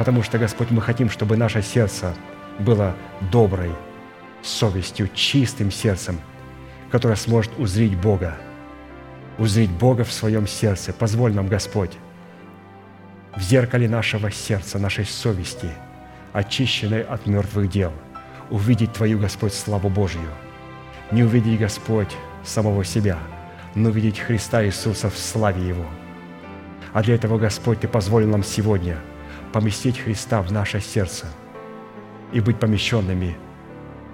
Потому что, Господь, мы хотим, чтобы наше сердце было доброй совестью, чистым сердцем, которое сможет узреть Бога, узреть Бога в своем сердце. Позволь нам, Господь, в зеркале нашего сердца, нашей совести, очищенной от мертвых дел, увидеть Твою, Господь, славу Божию. Не увидеть, Господь, самого себя, но увидеть Христа Иисуса в славе Его. А для этого, Господь, Ты позволил нам сегодня – поместить Христа в наше сердце и быть помещенными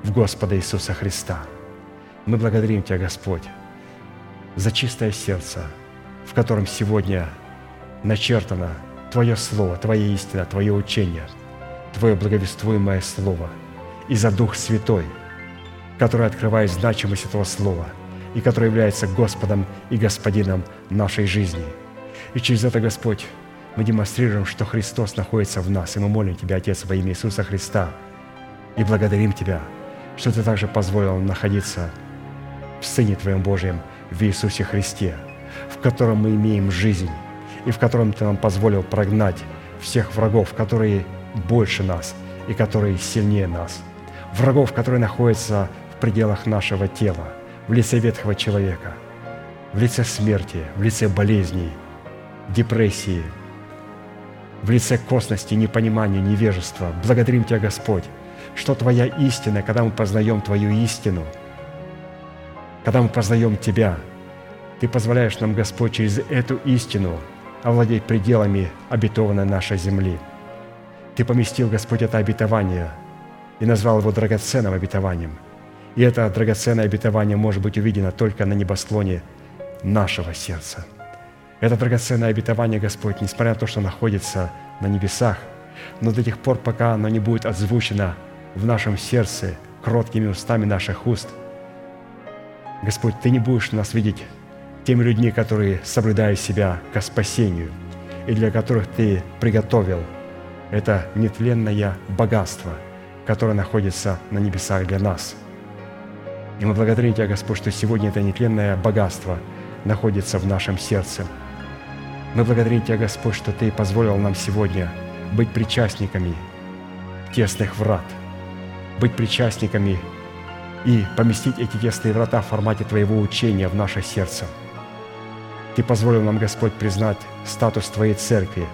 в Господа Иисуса Христа. Мы благодарим Тебя, Господь, за чистое сердце, в котором сегодня начертано Твое Слово, Твоя истина, Твое учение, Твое благовествуемое Слово, и за Дух Святой, который открывает значимость этого Слова и который является Господом и Господином нашей жизни. И через это, Господь, мы демонстрируем, что Христос находится в нас. И мы молим Тебя, Отец, во имя Иисуса Христа. И благодарим Тебя, что Ты также позволил нам находиться в Сыне Твоем Божьем, в Иисусе Христе, в котором мы имеем жизнь, и в котором Ты нам позволил прогнать всех врагов, которые больше нас и которые сильнее нас. Врагов, которые находятся в пределах нашего тела, в лице ветхого человека, в лице смерти, в лице болезней, депрессии, в лице косности, непонимания, невежества. Благодарим Тебя, Господь, что Твоя истина, когда мы познаем Твою истину, когда мы познаем Тебя, Ты позволяешь нам, Господь, через эту истину овладеть пределами обетованной нашей земли. Ты поместил, Господь, это обетование и назвал его драгоценным обетованием. И это драгоценное обетование может быть увидено только на небосклоне нашего сердца. Это драгоценное обетование, Господь, несмотря на то, что находится на небесах, но до тех пор, пока оно не будет отзвучено в нашем сердце кроткими устами наших уст, Господь, Ты не будешь нас видеть теми людьми, которые соблюдают себя ко спасению, и для которых Ты приготовил это нетленное богатство, которое находится на небесах для нас. И мы благодарим Тебя, Господь, что сегодня это нетленное богатство находится в нашем сердце. Мы благодарим Тебя, Господь, что Ты позволил нам сегодня быть причастниками тесных врат, быть причастниками и поместить эти тесные врата в формате Твоего учения в наше сердце – ты позволил нам, Господь, признать статус Твоей церкви,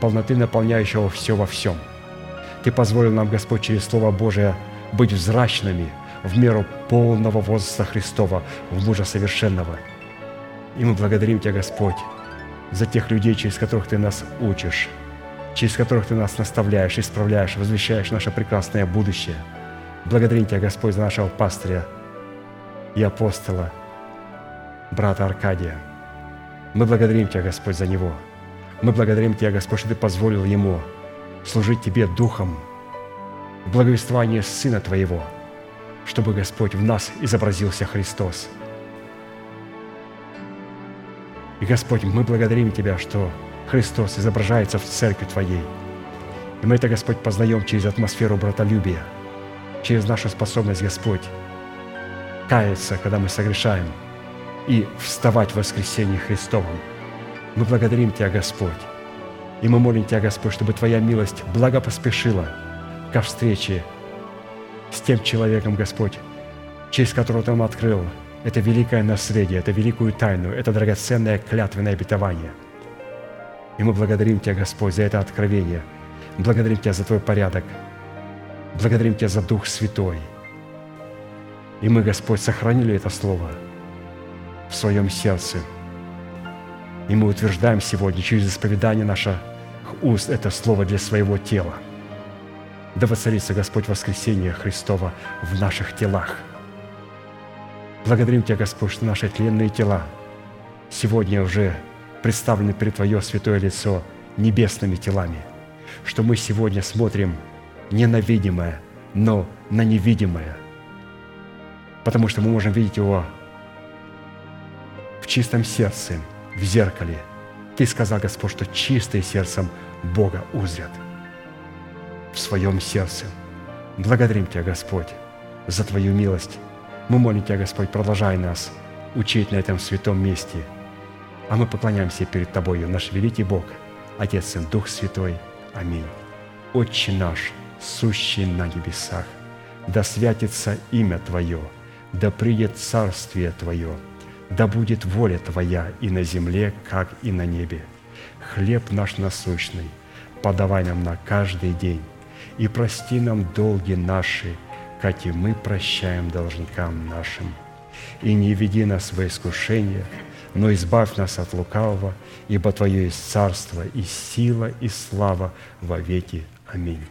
полноты наполняющего все во всем. Ты позволил нам, Господь, через Слово Божие быть взрачными в меру полного возраста Христова, в мужа совершенного. И мы благодарим Тебя, Господь, за тех людей, через которых Ты нас учишь, через которых Ты нас наставляешь, исправляешь, возвещаешь наше прекрасное будущее. Благодарим Тебя, Господь, за нашего пастыря и апостола, брата Аркадия – мы благодарим Тебя, Господь, за него. Мы благодарим Тебя, Господь, что Ты позволил ему служить Тебе Духом в благовествовании Сына Твоего, чтобы, Господь, в нас изобразился Христос. И, Господь, мы благодарим Тебя, что Христос изображается в Церкви Твоей. И мы это, Господь, познаем через атмосферу братолюбия, через нашу способность, Господь, каяться, когда мы согрешаем – и вставать в воскресенье Христовом. Мы благодарим Тебя, Господь, и мы молим Тебя, Господь, чтобы Твоя милость благо поспешила ко встрече с тем человеком, Господь, через которого Ты нам открыл это великое наследие, это великую тайну, это драгоценное клятвенное обетование. И мы благодарим Тебя, Господь, за это откровение. Благодарим Тебя за Твой порядок. Благодарим Тебя за Дух Святой. И мы, Господь, сохранили это Слово – в своем сердце. И мы утверждаем сегодня через исповедание наших уст это слово для своего тела. Да воцарится Господь воскресение Христова в наших телах. Благодарим Тебя, Господь, что наши тленные тела сегодня уже представлены перед Твое святое лицо небесными телами, что мы сегодня смотрим не на видимое, но на невидимое, потому что мы можем видеть его чистом сердце, в зеркале. Ты сказал, Господь, что чистые сердцем Бога узрят в своем сердце. Благодарим Тебя, Господь, за Твою милость. Мы молим Тебя, Господь, продолжай нас учить на этом святом месте. А мы поклоняемся перед Тобою, наш великий Бог, Отец, Сын, Дух Святой. Аминь. Отче наш, сущий на небесах, да святится имя Твое, да придет царствие Твое – да будет воля Твоя и на земле, как и на небе. Хлеб наш насущный подавай нам на каждый день, и прости нам долги наши, как и мы прощаем должникам нашим. И не веди нас во искушение, но избавь нас от лукавого, ибо Твое есть царство и сила и слава во веки. Аминь.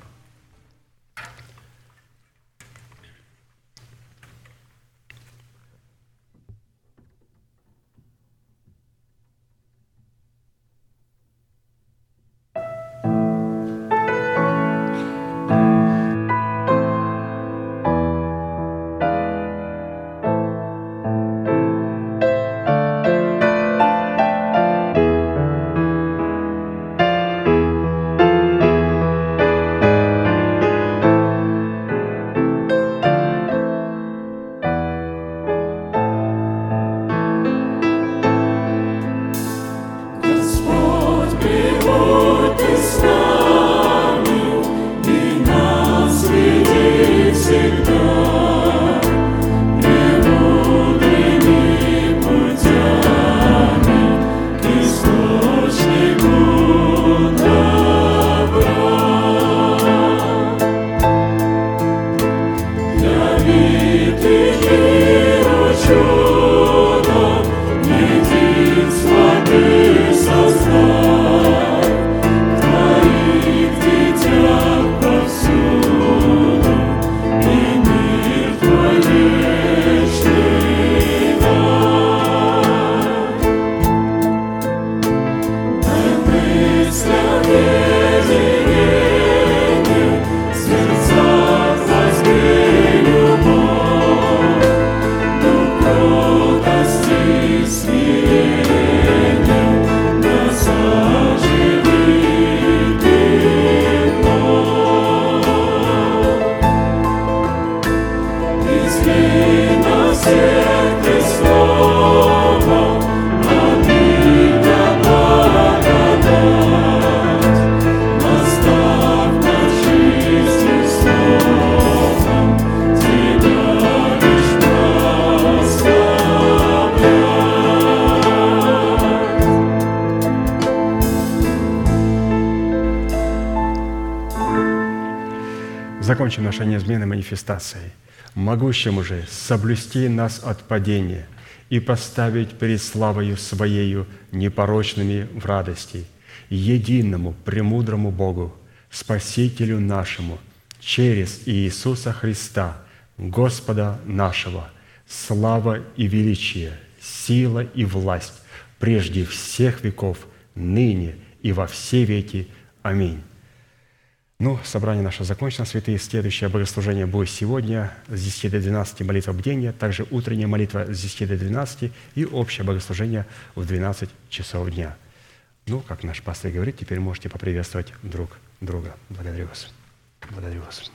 Закончим нашей неизменной манифестацией, могущему же соблюсти нас от падения и поставить перед славою Своею непорочными в радости, единому, премудрому Богу, Спасителю нашему, через Иисуса Христа, Господа нашего, слава и величие, сила и власть прежде всех веков, ныне и во все веки. Аминь. Ну, собрание наше закончено, святые. Следующее богослужение будет сегодня с 10 до 12 молитва бдения, также утренняя молитва с 10 до 12 и общее богослужение в 12 часов дня. Ну, как наш пастор говорит, теперь можете поприветствовать друг друга. Благодарю вас. Благодарю вас.